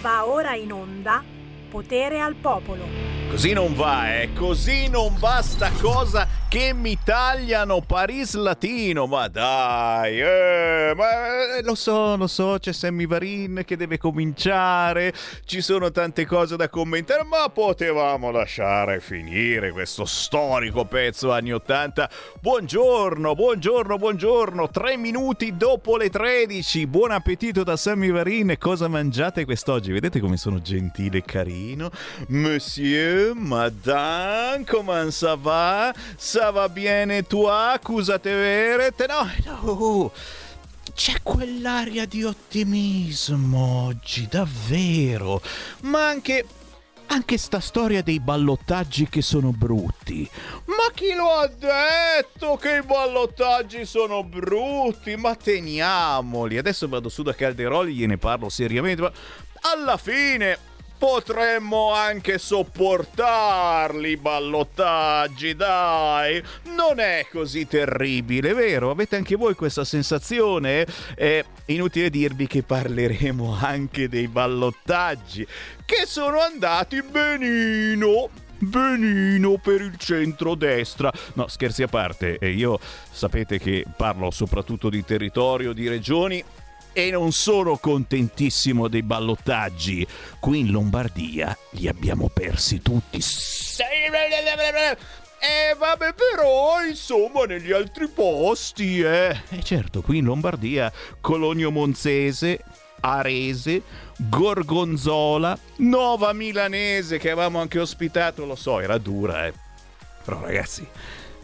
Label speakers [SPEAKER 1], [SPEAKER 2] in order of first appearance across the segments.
[SPEAKER 1] Va ora in onda Potere al Popolo.
[SPEAKER 2] Così non va, eh, così non va sta cosa che mi tagliano Paris Latino, ma dai, eh, ma eh, lo so, lo so, c'è Sammy Varin che deve cominciare, ci sono tante cose da commentare, ma potevamo lasciare finire questo storico pezzo anni 80. Buongiorno, buongiorno, buongiorno, tre minuti dopo le 13, buon appetito da Sammy Varin, cosa mangiate quest'oggi? Vedete come sono gentile e carino? Monsieur, madame, comment ça va? Ça va bene toi? Cosa te verete? No, no. C'è quell'aria di ottimismo oggi, davvero. Ma anche anche sta storia dei ballottaggi che sono brutti. Ma chi lo ha detto che i ballottaggi sono brutti? Ma teniamoli. Adesso vado su da Calderoli, gliene parlo seriamente, ma alla fine potremmo anche sopportarli i ballottaggi, dai. Non è così terribile, vero? Avete anche voi questa sensazione? È inutile dirvi che parleremo anche dei ballottaggi, che sono andati benino benino per il centro-destra. No, scherzi a parte, io sapete che parlo soprattutto di territorio, di regioni e non sono contentissimo dei ballottaggi. Qui in Lombardia li abbiamo persi tutti. Eh vabbè però insomma negli altri posti eh. E certo qui in Lombardia Colonio Monzese, Arese, Gorgonzola, Nova Milanese che avevamo anche ospitato, lo so era dura eh. Però ragazzi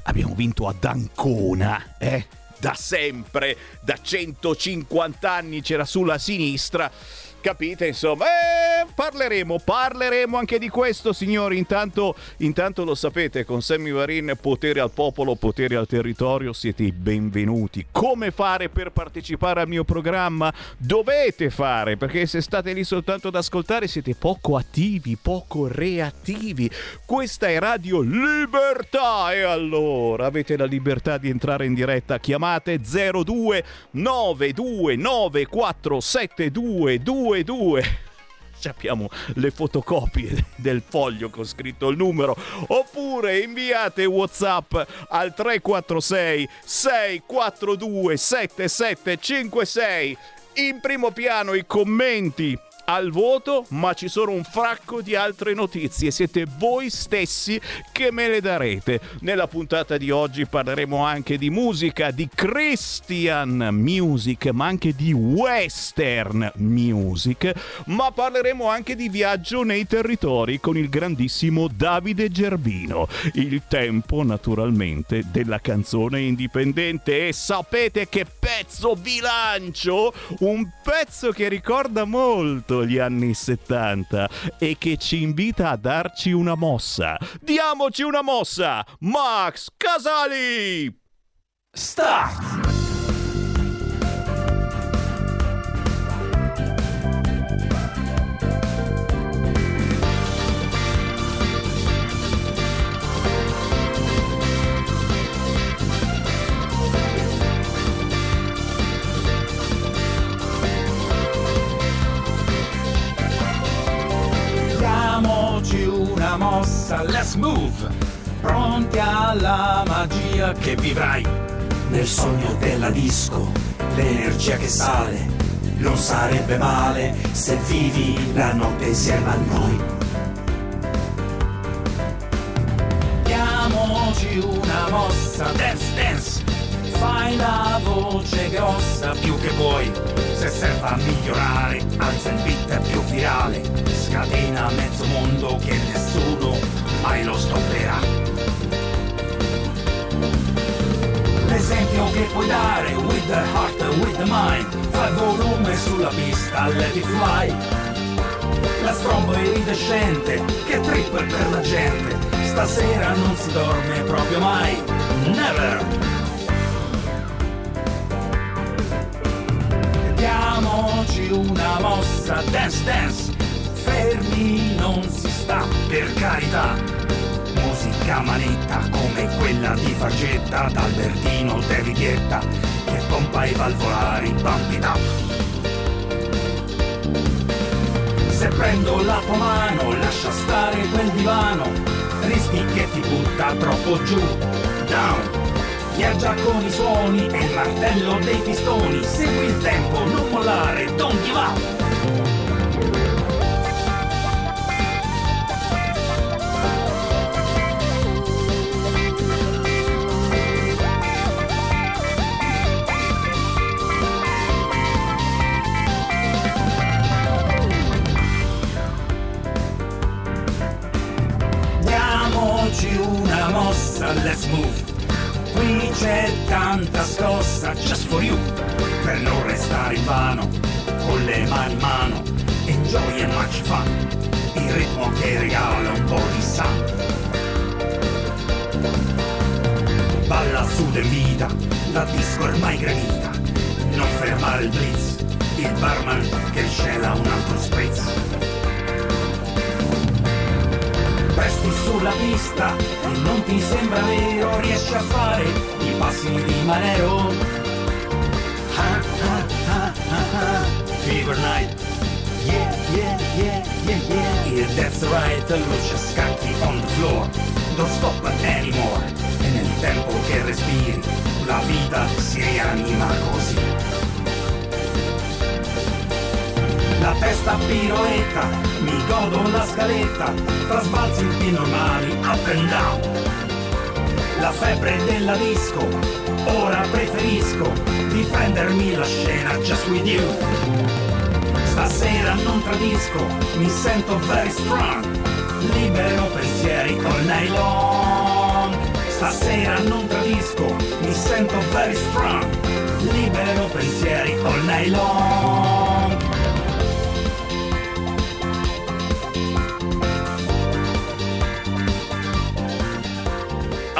[SPEAKER 2] abbiamo vinto ad Ancona eh da sempre, da 150 anni c'era sulla sinistra capite insomma. Eh, parleremo parleremo anche di questo signori. Intanto, intanto lo sapete con Sammy Varin potere al popolo potere al territorio siete i benvenuti. Come fare per partecipare al mio programma? Dovete fare perché se state lì soltanto ad ascoltare siete poco attivi poco reattivi. Questa è Radio Libertà e allora avete la libertà di entrare in diretta chiamate 02 92 472 2 abbiamo le fotocopie del foglio con scritto il numero. Oppure inviate whatsapp al 346 642 7756 in primo piano i commenti al voto, ma ci sono un fracco di altre notizie. Siete voi stessi che me le darete. Nella puntata di oggi parleremo anche di musica, di Christian music, ma anche di western music, ma parleremo anche di viaggio nei territori con il grandissimo Davide Gerbino. Il tempo, naturalmente, della canzone indipendente. E sapete che pezzo vi lancio? Un pezzo che ricorda molto gli anni 70 e che ci invita a darci una mossa. Diamoci una mossa! Max Casali! Start!
[SPEAKER 3] Disco, l'energia che sale. Non sarebbe male se vivi la notte insieme a noi. Diamoci una mossa, dance dance! Fai la voce grossa più che vuoi. Se serve a migliorare, alza il beat più virale. Scatena mezzo mondo che nessuno mai lo stopperà. L'esempio che puoi dare, with the heart, with the mind. Fai volume sulla pista, let it fly. La strombo iridescente, che trip per la gente. Stasera non si dorme proprio mai. Never! diamoci una mossa, dance dance, fermi non si sta per carità. Manetta come quella di Fargetta, d'Albertino Davidietta, che pompa i valvolari, up. Se prendo la tua mano, lascia stare quel divano, rischi che ti butta troppo giù, down. Viaggia con i suoni e il martello dei pistoni, segui il tempo, non mollare, don't give up.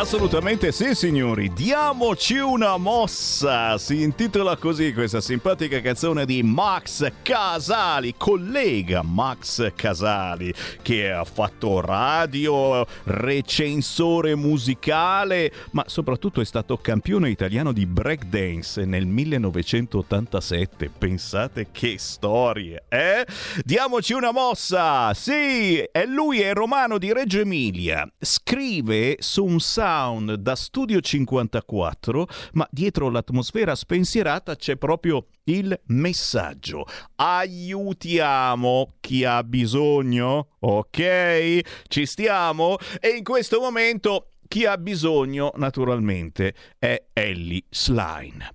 [SPEAKER 2] Assolutamente sì, signori. Diamoci una mossa. Si intitola così questa simpatica canzone di Max Casali, collega Max Casali, che ha fatto radio, recensore musicale, ma soprattutto è stato campione italiano di breakdance nel 1987. Pensate che storie, eh? Diamoci una mossa. Sì, è lui è romano di Reggio Emilia. Scrive su un sito sound da Studio 54, ma dietro l'atmosfera spensierata c'è proprio il messaggio. Aiutiamo chi ha bisogno, ok? Ci stiamo? E in questo momento chi ha bisogno, naturalmente, è Ellie Slime.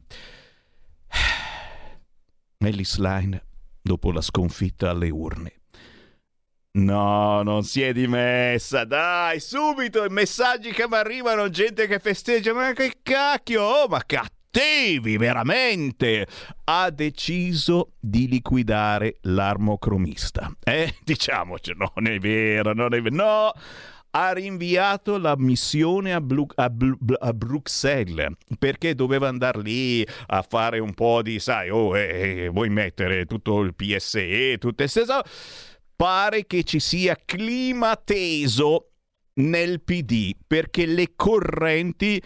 [SPEAKER 2] Ellie Slime, dopo la sconfitta alle urne, No, non si è dimessa, dai, subito i messaggi che mi arrivano, gente che festeggia, ma che cacchio, oh, ma cattivi, veramente! Ha deciso di liquidare l'armocromista. Eh, diciamoci, non è vero, non è vero, no! ha rinviato la missione a, Blu- a, Blu- a, Bruxelles perché doveva andare lì a fare un po' di, sai, oh, eh, eh vuoi mettere tutto il PSE, tutte queste cose pare che ci sia clima teso nel PD perché le correnti...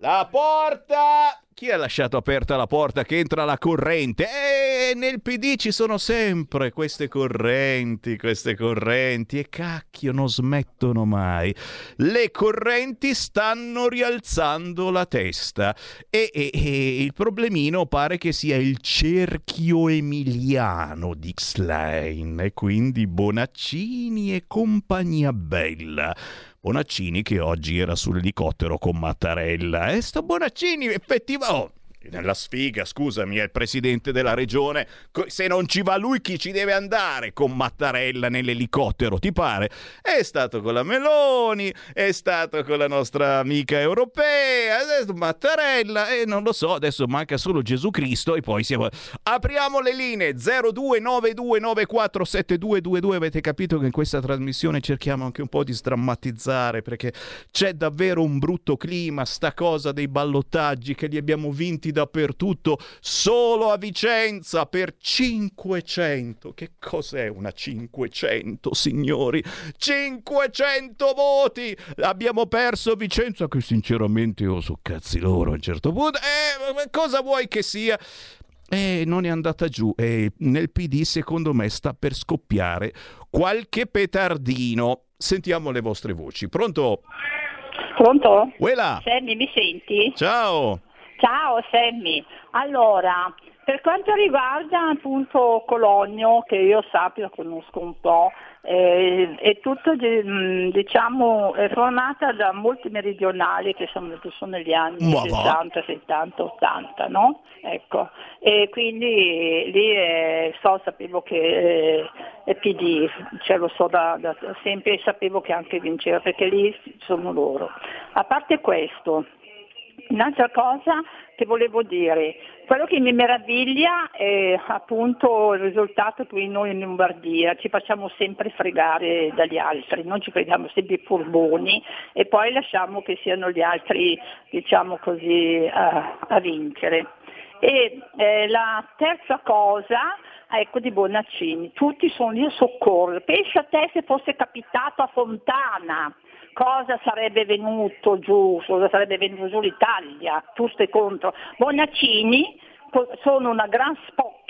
[SPEAKER 2] La porta! Chi ha lasciato aperta la porta che entra la corrente? E nel PD ci sono sempre queste correnti, queste correnti e cacchio non smettono mai. Le correnti stanno rialzando la testa e, e, e il problemino pare che sia il cerchio emiliano di Xlein e quindi Bonaccini e compagnia bella. Bonaccini che oggi era sull'elicottero con Mattarella. E sto Bonaccini effettivamente... Oh, nella sfiga, scusami, è il presidente della regione. Se non ci va lui, chi ci deve andare con Mattarella nell'elicottero? Ti pare? È stato con la Meloni, è stato con la nostra amica europea, adesso Mattarella e non lo so, adesso manca solo Gesù Cristo e poi siamo... Apriamo le linee 0292947222. Avete capito che in questa trasmissione cerchiamo anche un po' di sdrammatizzare perché c'è davvero un brutto clima, sta cosa dei ballottaggi che li abbiamo vinti dappertutto, solo a Vicenza per 500. Che cos'è una 500, signori? 500 voti! Abbiamo perso Vicenza, che sinceramente io so cazzi loro a un certo punto. Eh, cosa vuoi che sia? E non è andata giù e nel PD secondo me sta per scoppiare qualche petardino. Sentiamo le vostre voci. Pronto?
[SPEAKER 4] Pronto?
[SPEAKER 2] Uela.
[SPEAKER 4] Sammy, mi senti?
[SPEAKER 2] Ciao.
[SPEAKER 4] Ciao Sammy. Allora, per quanto riguarda appunto Cologno, che io sappia, conosco un po', eh, è tutto diciamo è formata da molti meridionali che sono, sono negli anni
[SPEAKER 2] Ma
[SPEAKER 4] 60, 70, 80, no? Ecco. E quindi lì eh, so, sapevo che eh, è PD, cioè lo so da, da sempre e sapevo che anche vinceva perché lì sono loro. A parte questo, Un'altra cosa che volevo dire, quello che mi meraviglia è appunto il risultato qui noi in Lombardia, ci facciamo sempre fregare dagli altri, non ci crediamo sempre furboni e poi lasciamo che siano gli altri, diciamo così, a, a vincere. E eh, la terza cosa, ecco di Bonaccini, tutti sono lì a soccorrere, pensa a te se fosse capitato a Fontana, cosa sarebbe venuto giù, cosa sarebbe venuto giù l'Italia, tu stai contro. Bonaccini sono una gran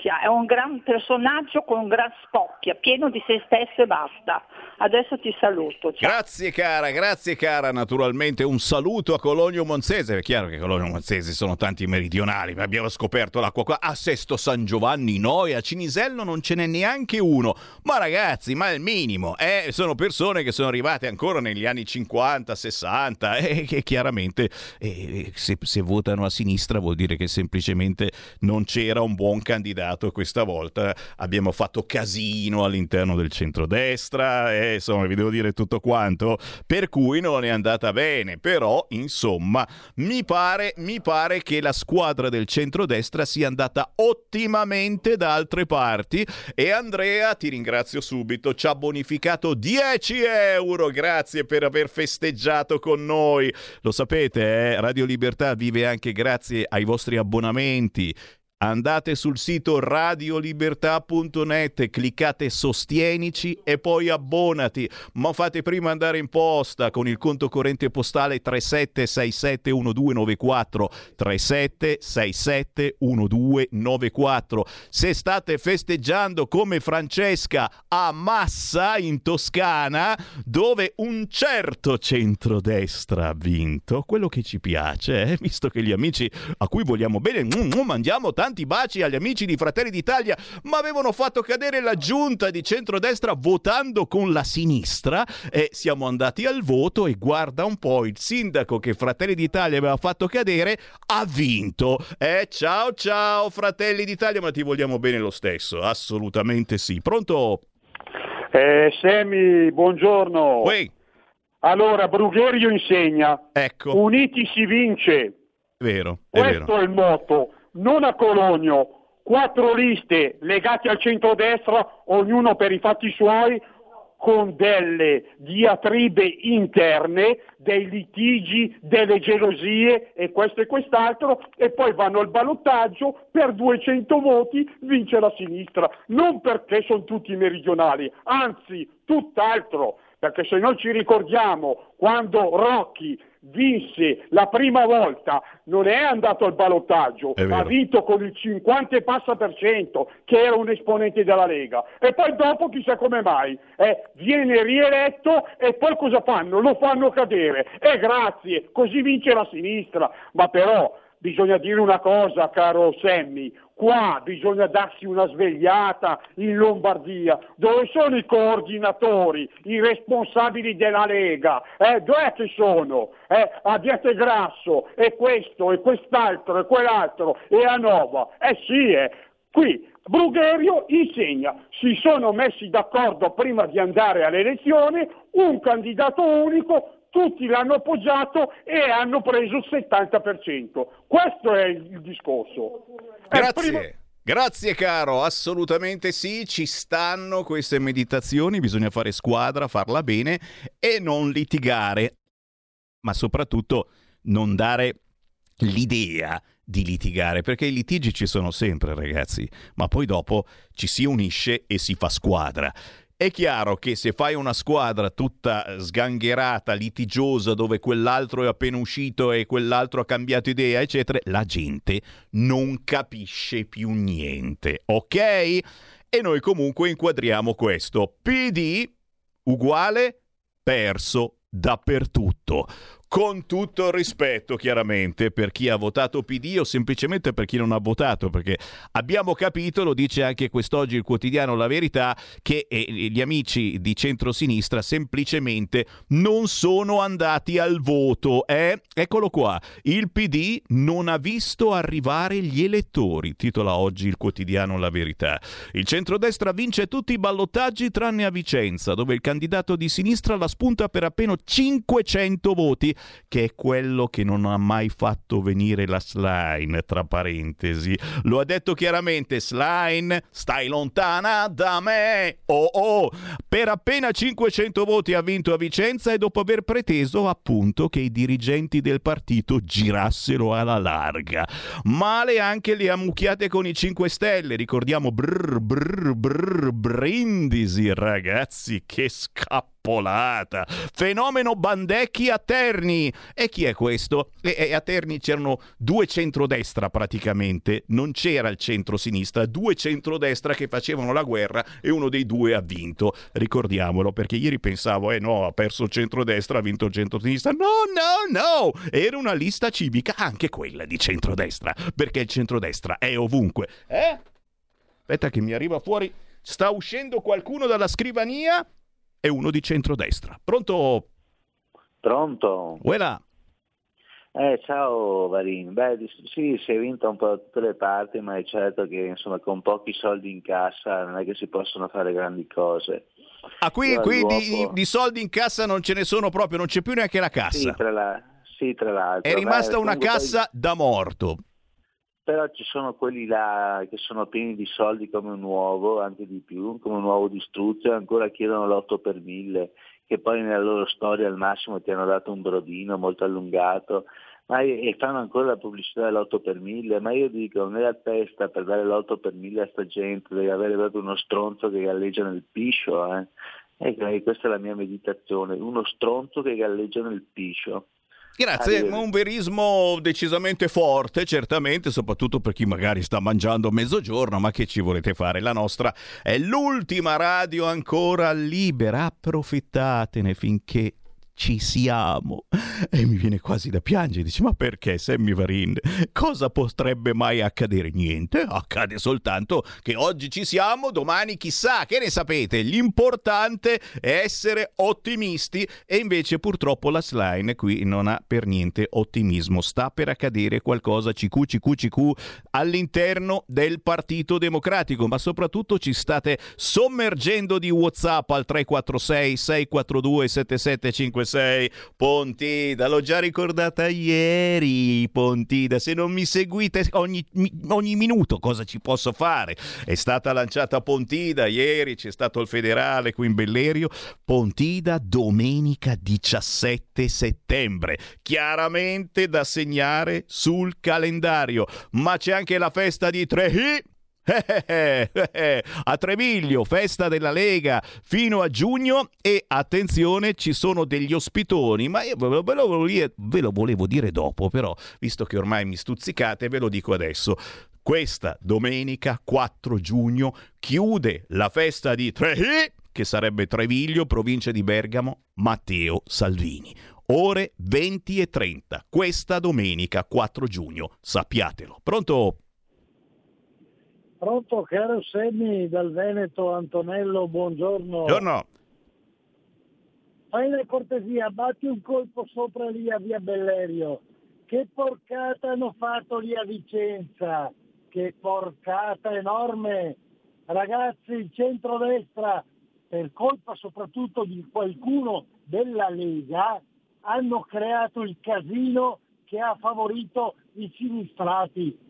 [SPEAKER 4] spocchia, è un gran personaggio con un gran spocchia, pieno di se stesso e basta. Adesso ti saluto. Ciao.
[SPEAKER 2] Grazie cara, grazie cara. Naturalmente un saluto a Cologno Monzese. È chiaro che Cologno Monzese sono tanti meridionali, ma abbiamo scoperto l'acqua qua. A Sesto San Giovanni no e a Cinisello non ce n'è neanche uno. Ma ragazzi, ma il minimo. Eh, sono persone che sono arrivate ancora negli anni 50, 60 e che chiaramente eh, se, se votano a sinistra vuol dire che semplicemente non c'era un buon candidato questa volta. Abbiamo fatto casino all'interno del centrodestra e insomma vi devo dire tutto quanto. Per cui non è andata bene. Però insomma mi pare, mi pare che la squadra del centrodestra sia andata ottimamente da altre parti e Andrea ti ringrazio subito ci ha bonificato 10 euro grazie per aver festeggiato con noi lo sapete eh? Radio Libertà vive anche grazie ai vostri abbonamenti Andate sul sito radiolibertà.net, cliccate sostienici e poi abbonati, ma fate prima andare in posta con il conto corrente postale 37671294 37671294. Se state festeggiando come Francesca a Massa in Toscana, dove un certo centrodestra ha vinto, quello che ci piace, eh? visto che gli amici a cui vogliamo bene, mandiamo tanto tanti baci agli amici di Fratelli d'Italia, ma avevano fatto cadere la giunta di centrodestra votando con la sinistra e siamo andati al voto e guarda un po' il sindaco che Fratelli d'Italia aveva fatto cadere ha vinto. Eh, ciao ciao Fratelli d'Italia, ma ti vogliamo bene lo stesso, assolutamente sì. Pronto?
[SPEAKER 5] Eh, Semi, buongiorno.
[SPEAKER 2] Uè.
[SPEAKER 5] Allora, Brugherio insegna.
[SPEAKER 2] Ecco.
[SPEAKER 5] Uniti si vince.
[SPEAKER 2] Vero, è
[SPEAKER 5] Questo
[SPEAKER 2] vero.
[SPEAKER 5] è il motto non a Cologno, quattro liste legate al centrodestra, ognuno per i fatti suoi, con delle diatribe interne, dei litigi, delle gelosie e questo e quest'altro, e poi vanno al ballottaggio, per 200 voti vince la sinistra, non perché sono tutti meridionali, anzi tutt'altro, perché se noi ci ricordiamo quando Rocchi vinse la prima volta, non è andato al ballottaggio, ha vinto con il 50 e passa per cento, che era un esponente della Lega. E poi dopo chissà come mai, eh, viene rieletto e poi cosa fanno? Lo fanno cadere. E grazie, così vince la sinistra. Ma però bisogna dire una cosa, caro Semmi, qua bisogna darsi una svegliata in Lombardia. Dove sono i coordinatori, i responsabili della Lega? Eh, dov'è che sono? Eh, Abbiate Grasso, e questo, e quest'altro, e quell'altro, e a Nova. Eh sì, eh. Qui Brugherio insegna, si sono messi d'accordo prima di andare all'elezione, un candidato unico, tutti l'hanno appoggiato e hanno preso il 70%. Questo è il discorso. Eh,
[SPEAKER 2] Grazie.
[SPEAKER 5] prima-
[SPEAKER 2] Grazie caro, assolutamente sì, ci stanno queste meditazioni, bisogna fare squadra, farla bene e non litigare, ma soprattutto non dare l'idea di litigare, perché i litigi ci sono sempre ragazzi, ma poi dopo ci si unisce e si fa squadra. È chiaro che se fai una squadra tutta sgangherata, litigiosa, dove quell'altro è appena uscito e quell'altro ha cambiato idea, eccetera, la gente non capisce più niente, ok? E noi comunque inquadriamo questo. PD uguale perso dappertutto con tutto il rispetto chiaramente per chi ha votato PD o semplicemente per chi non ha votato, perché abbiamo capito, lo dice anche quest'oggi il quotidiano La Verità, che eh, gli amici di centrosinistra semplicemente non sono andati al voto. Eh? Eccolo qua, il PD non ha visto arrivare gli elettori, titola oggi il quotidiano La Verità. Il centrodestra vince tutti i ballottaggi tranne a Vicenza, dove il candidato di sinistra la spunta per appena 500 voti che è quello che non ha mai fatto venire la Slime, tra parentesi. Lo ha detto chiaramente, Slime, stai lontana da me! Oh oh! Per appena 500 voti ha vinto a Vicenza e dopo aver preteso appunto che i dirigenti del partito girassero alla larga. Male anche le ammucchiate con i 5 Stelle, ricordiamo brr brr brr brindisi ragazzi, che scappo! Polata. Fenomeno Bandecchi a Terni. E chi è questo? E, e a Terni c'erano due centrodestra praticamente, non c'era il centro-sinistra, due centrodestra che facevano la guerra e uno dei due ha vinto. Ricordiamolo, perché ieri pensavo, eh no, ha perso il centrodestra, ha vinto il centro-sinistra. No, no, no! Era una lista civica, anche quella di centrodestra, perché il centrodestra è ovunque. Eh? Aspetta che mi arriva fuori. Sta uscendo qualcuno dalla scrivania? E uno di centrodestra. Pronto?
[SPEAKER 6] Pronto?
[SPEAKER 2] Uela.
[SPEAKER 6] Eh, ciao Varin, beh sì, si è vinto un po' da tutte le parti, ma è certo che insomma con pochi soldi in cassa non è che si possono fare grandi cose.
[SPEAKER 2] Ah, qui, qui di, di, soldi in cassa non ce ne sono proprio, non c'è più neanche la cassa.
[SPEAKER 6] Sì, tra, la, sì, tra l'altro.
[SPEAKER 2] È rimasta beh, una cassa poi... da morto
[SPEAKER 6] però ci sono quelli là che sono pieni di soldi come un uovo, anche di più, come un uovo distrutto e ancora chiedono l'8 per 1000, che poi nella loro storia al massimo ti hanno dato un brodino molto allungato ma, e fanno ancora la pubblicità dell'8 per 1000, ma io dico nella testa per dare l'8 per 1000 a sta gente devi avere proprio uno stronzo che galleggia nel piscio, eh? E questa è la mia meditazione, uno stronzo che galleggia nel piscio.
[SPEAKER 2] Grazie, un verismo decisamente forte, certamente, soprattutto per chi magari sta mangiando a mezzogiorno, ma che ci volete fare? La nostra è l'ultima radio ancora libera, approfittatene finché ci siamo. E mi viene quasi da piangere. Dice: Ma perché, Sammy Varin? Cosa potrebbe mai accadere? Niente, accade soltanto che oggi ci siamo, domani chissà, che ne sapete? L'importante è essere ottimisti. E invece, purtroppo, la slime qui non ha per niente ottimismo. Sta per accadere qualcosa CQ, CQ, CQ all'interno del Partito Democratico. Ma soprattutto ci state sommergendo di WhatsApp al 346 642 7756 sei Pontida, l'ho già ricordata ieri, Pontida, se non mi seguite ogni, ogni minuto cosa ci posso fare? È stata lanciata Pontida ieri, c'è stato il federale qui in Bellerio, Pontida domenica 17 settembre, chiaramente da segnare sul calendario, ma c'è anche la festa di Trehi a Treviglio, festa della Lega fino a giugno e attenzione ci sono degli ospitoni, ma io ve lo, volevo, ve lo volevo dire dopo, però visto che ormai mi stuzzicate ve lo dico adesso. Questa domenica 4 giugno chiude la festa di Trehi, che sarebbe Treviglio, provincia di Bergamo, Matteo Salvini ore 20 e 30, questa domenica 4 giugno, sappiatelo. Pronto?
[SPEAKER 7] Pronto, caro Semmi dal Veneto, Antonello, buongiorno.
[SPEAKER 2] Buongiorno.
[SPEAKER 7] Fai la cortesia, batti un colpo sopra lì a via Bellerio. Che porcata hanno fatto lì a Vicenza? Che porcata enorme! Ragazzi, il centrodestra, per colpa soprattutto di qualcuno della Lega, hanno creato il casino che ha favorito i sinistrati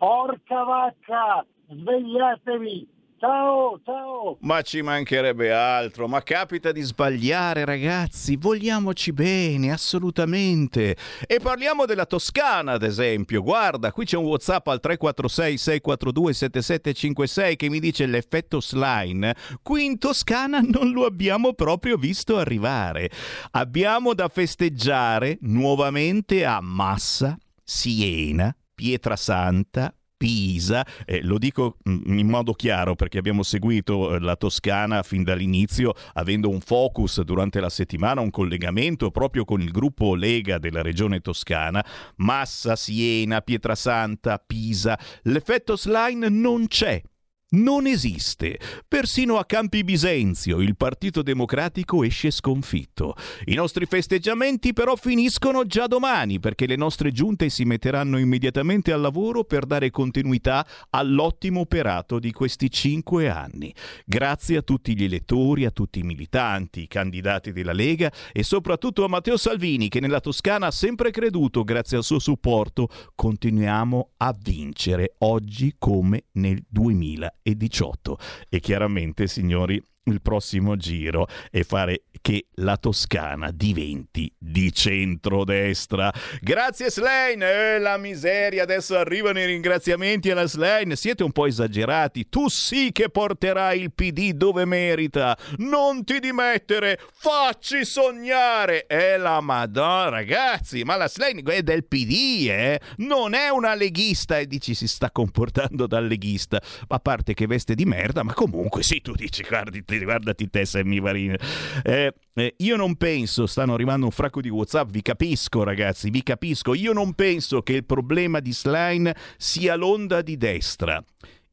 [SPEAKER 7] Porca vacca, svegliatevi, Ciao, ciao.
[SPEAKER 2] Ma ci mancherebbe altro, ma capita di sbagliare ragazzi, vogliamoci bene, assolutamente. E parliamo della Toscana ad esempio, guarda, qui c'è un Whatsapp al 346 642 7756 che mi dice l'effetto slime, qui in Toscana non lo abbiamo proprio visto arrivare. Abbiamo da festeggiare nuovamente a Massa, Siena, Pietrasanta, Pisa, eh, lo dico mm, in modo chiaro perché abbiamo seguito eh, la Toscana fin dall'inizio, avendo un focus durante la settimana, un collegamento proprio con il gruppo Lega della regione toscana, Massa, Siena, Pietrasanta, Pisa. L'effetto slime non c'è non esiste. Persino a Campi Bisenzio il Partito Democratico esce sconfitto. I nostri festeggiamenti però finiscono già domani perché le nostre giunte si metteranno immediatamente al lavoro per dare continuità all'ottimo operato di questi cinque anni. Grazie a tutti gli elettori, a tutti i militanti, i candidati della Lega e soprattutto a Matteo Salvini che nella Toscana ha sempre creduto, grazie al suo supporto, continuiamo a vincere oggi come nel 2000 2018. E chiaramente, signori, il prossimo giro è fare che la Toscana diventi di centrodestra. Grazie Slane, eh, la miseria, adesso arrivano i ringraziamenti alla Slane, siete un po' esagerati, tu sì che porterai il PD dove merita, non ti dimettere, facci sognare. È la madonna, ragazzi, ma la Slane è del PD, eh? non è una leghista e dici si sta comportando da leghista, a parte che veste di merda, ma comunque sì, tu dici guardi, guardati te Sammy Varin. Eh, eh, io non penso, stanno arrivando un fracco di WhatsApp, vi capisco ragazzi, vi capisco, io non penso che il problema di Slime sia l'onda di destra.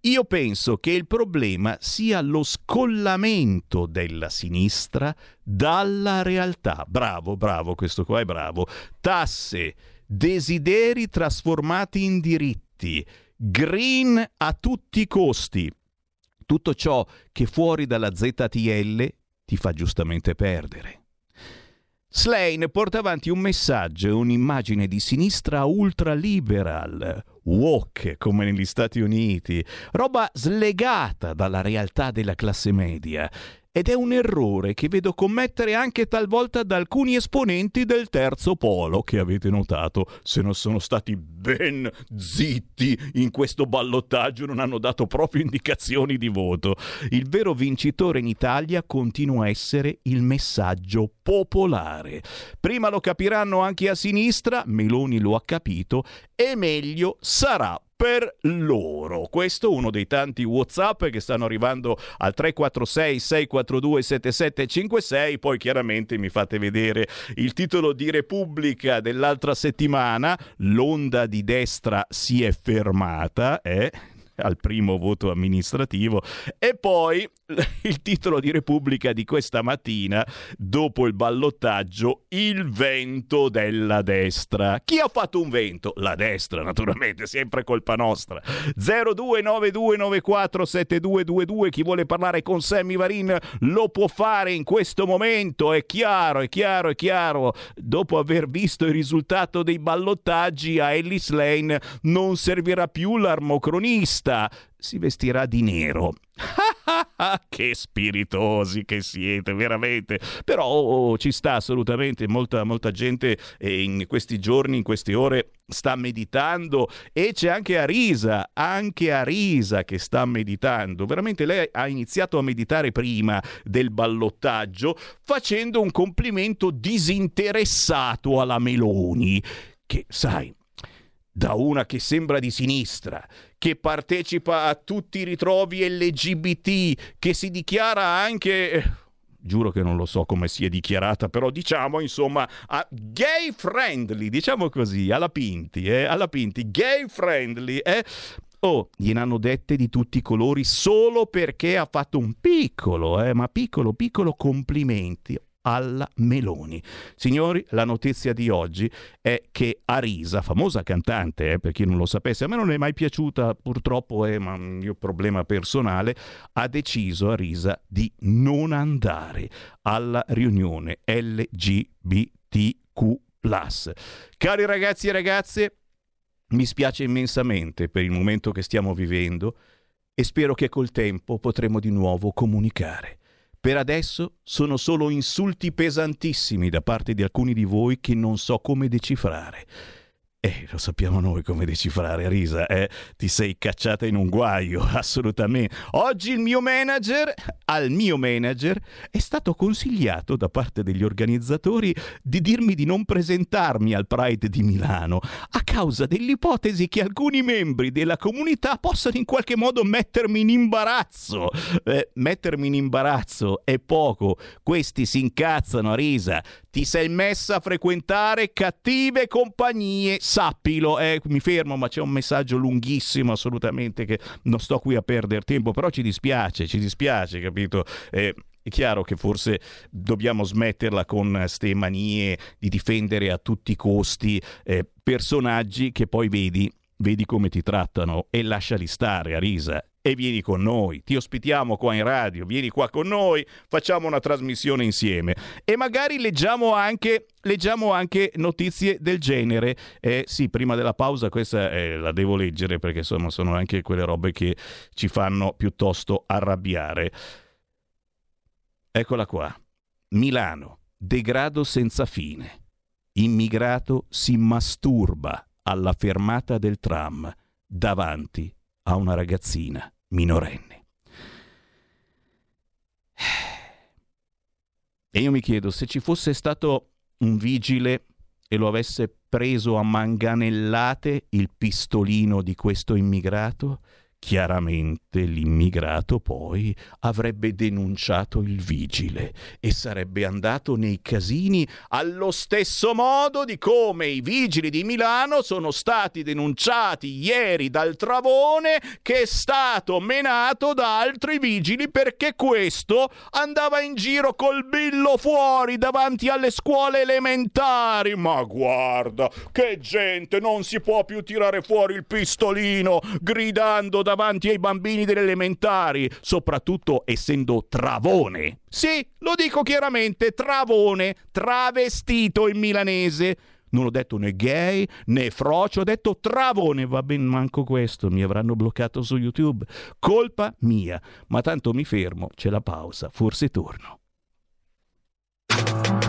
[SPEAKER 2] Io penso che il problema sia lo scollamento della sinistra dalla realtà. Bravo, bravo, questo qua è bravo. Tasse, desideri trasformati in diritti, green a tutti i costi. Tutto ciò che fuori dalla ZTL ti fa giustamente perdere. Slane porta avanti un messaggio e un'immagine di sinistra ultraliberal, woke come negli Stati Uniti, roba slegata dalla realtà della classe media ed è un errore che vedo commettere anche talvolta da alcuni esponenti del terzo polo, che avete notato, se non sono stati ben zitti in questo ballottaggio, non hanno dato proprio indicazioni di voto. Il vero vincitore in Italia continua a essere il messaggio popolare. Prima lo capiranno anche a sinistra, Meloni lo ha capito, e meglio sarà per loro. Questo è uno dei tanti WhatsApp che stanno arrivando al 346 642 7756. Poi chiaramente mi fate vedere il titolo di Repubblica dell'altra settimana. L'onda di destra si è fermata. Eh? al primo voto amministrativo e poi il titolo di Repubblica di questa mattina dopo il ballottaggio il vento della destra chi ha fatto un vento? la destra naturalmente sempre colpa nostra 0292947222 chi vuole parlare con Sammy Varin lo può fare in questo momento è chiaro è chiaro è chiaro dopo aver visto il risultato dei ballottaggi a Ellis Lane non servirà più l'armocronista si vestirà di nero. che spiritosi che siete, veramente. Però oh, ci sta assolutamente, molta, molta gente eh, in questi giorni, in queste ore sta meditando e c'è anche Arisa, anche Arisa che sta meditando. Veramente lei ha iniziato a meditare prima del ballottaggio facendo un complimento disinteressato alla Meloni, che sai, da una che sembra di sinistra, che partecipa a tutti i ritrovi LGBT, che si dichiara anche giuro che non lo so come si è dichiarata, però diciamo insomma gay friendly, diciamo così, alla Pinti, eh, alla Pinti, gay friendly, eh. Oh, gliene hanno dette di tutti i colori solo perché ha fatto un piccolo, eh, ma piccolo, piccolo complimenti alla Meloni. Signori, la notizia di oggi è che Arisa, famosa cantante, eh, per chi non lo sapesse, a me non è mai piaciuta, purtroppo è un mio problema personale, ha deciso Arisa di non andare alla riunione LGBTQ. Cari ragazzi e ragazze, mi spiace immensamente per il momento che stiamo vivendo e spero che col tempo potremo di nuovo comunicare. Per adesso sono solo insulti pesantissimi da parte di alcuni di voi che non so come decifrare. Eh, lo sappiamo noi come decifrare, Risa, eh? Ti sei cacciata in un guaio, assolutamente. Oggi il mio manager, al mio manager, è stato consigliato da parte degli organizzatori di dirmi di non presentarmi al Pride di Milano a causa dell'ipotesi che alcuni membri della comunità possano in qualche modo mettermi in imbarazzo. Eh, mettermi in imbarazzo è poco, questi si incazzano Risa. Ti sei messa a frequentare cattive compagnie sappilo, eh, mi fermo, ma c'è un messaggio lunghissimo assolutamente che non sto qui a perdere tempo, però ci dispiace, ci dispiace, capito? Eh, è chiaro che forse dobbiamo smetterla con queste manie di difendere a tutti i costi eh, personaggi che poi vedi, vedi come ti trattano e lasciali stare a risa e vieni con noi, ti ospitiamo qua in radio, vieni qua con noi, facciamo una trasmissione insieme e magari leggiamo anche, leggiamo anche notizie del genere. Eh, sì, prima della pausa questa eh, la devo leggere perché insomma sono anche quelle robe che ci fanno piuttosto arrabbiare. Eccola qua. Milano, degrado senza fine. Immigrato si masturba alla fermata del tram davanti a una ragazzina minorenne. E io mi chiedo se ci fosse stato un vigile e lo avesse preso a manganellate il pistolino di questo immigrato, Chiaramente l'immigrato poi avrebbe denunciato il vigile e sarebbe andato nei casini allo stesso modo di come i vigili di Milano sono stati denunciati ieri dal Travone che è stato menato da altri vigili perché questo andava in giro col billo fuori davanti alle scuole elementari. Ma guarda, che gente, non si può più tirare fuori il pistolino gridando davanti ai bambini delle elementari, soprattutto essendo travone. Sì, lo dico chiaramente, travone, travestito in milanese. Non ho detto né gay né frocio, ho detto travone, va ben manco questo, mi avranno bloccato su YouTube. Colpa mia, ma tanto mi fermo, c'è la pausa, forse torno.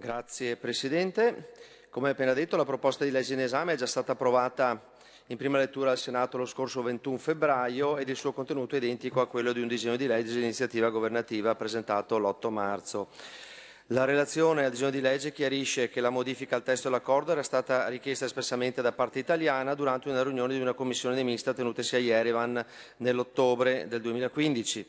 [SPEAKER 8] Grazie Presidente. Come appena detto, la proposta di legge in esame è già stata approvata in prima lettura al Senato lo scorso 21 febbraio ed il suo contenuto è identico a quello di un disegno di legge di iniziativa governativa presentato l'8 marzo. La relazione al disegno di legge chiarisce che la modifica al testo dell'accordo era stata richiesta espressamente da parte italiana durante una riunione di una commissione mista tenutasi a Yerevan nell'ottobre del 2015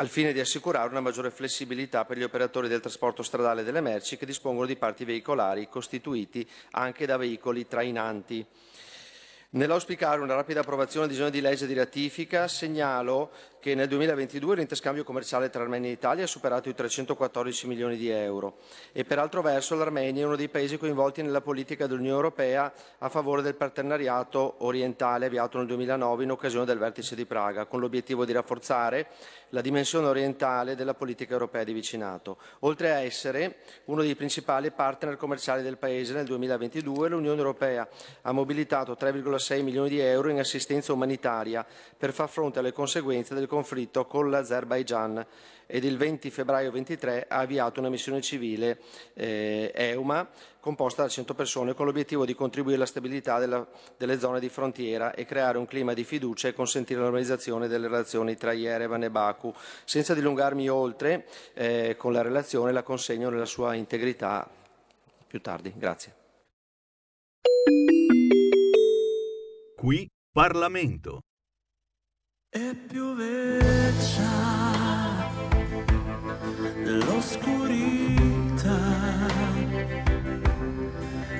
[SPEAKER 8] al fine di assicurare una maggiore flessibilità per gli operatori del trasporto stradale delle merci che dispongono di parti veicolari costituiti anche da veicoli trainanti. Nell'auspicare una rapida approvazione del disegno di legge di ratifica, segnalo che nel 2022 l'interscambio commerciale tra Armenia e Italia ha superato i 314 milioni di euro e per altro verso l'Armenia è uno dei paesi coinvolti nella politica dell'Unione Europea a favore del partenariato orientale avviato nel 2009 in occasione del vertice di Praga, con l'obiettivo di rafforzare la dimensione orientale della politica europea di vicinato. Oltre a essere uno dei principali partner commerciali del Paese, nel 2022 l'Unione Europea ha mobilitato 3,6 milioni di euro in assistenza umanitaria per far fronte alle conseguenze del conflitto con l'Azerbaigian ed il 20 febbraio 23 ha avviato una missione civile eh, EUMA composta da 100 persone con l'obiettivo di contribuire alla stabilità della, delle zone di frontiera e creare un clima di fiducia e consentire la normalizzazione delle relazioni tra Yerevan e Baku. Senza dilungarmi oltre eh, con la relazione la consegno nella sua integrità più tardi. Grazie.
[SPEAKER 2] Qui Parlamento.
[SPEAKER 9] E pioveccia l'oscurità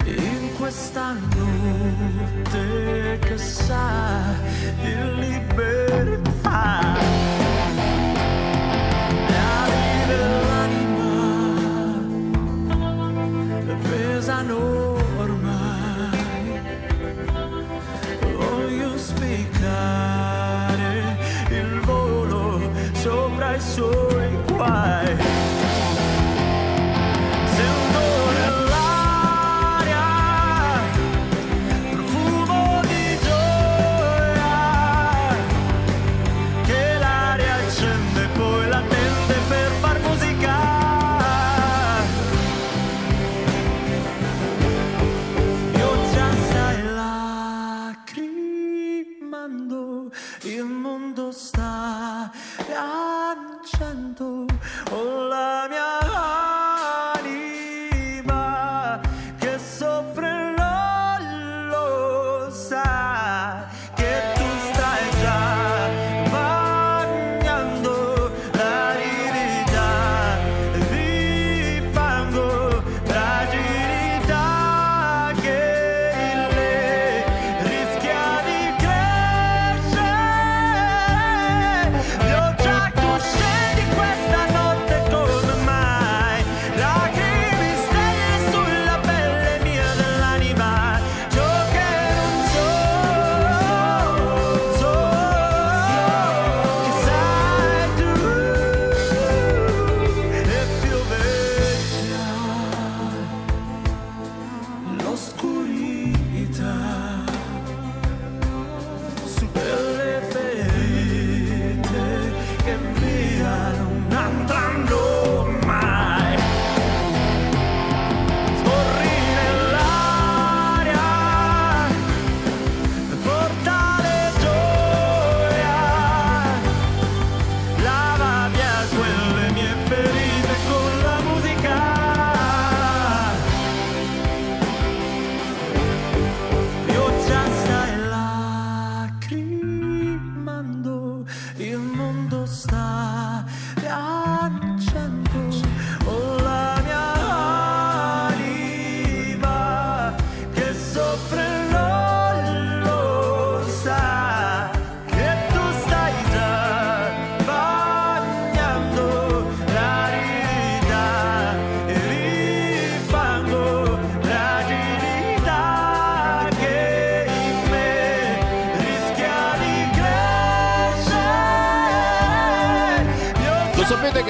[SPEAKER 9] in questa notte che sa di libertà suoi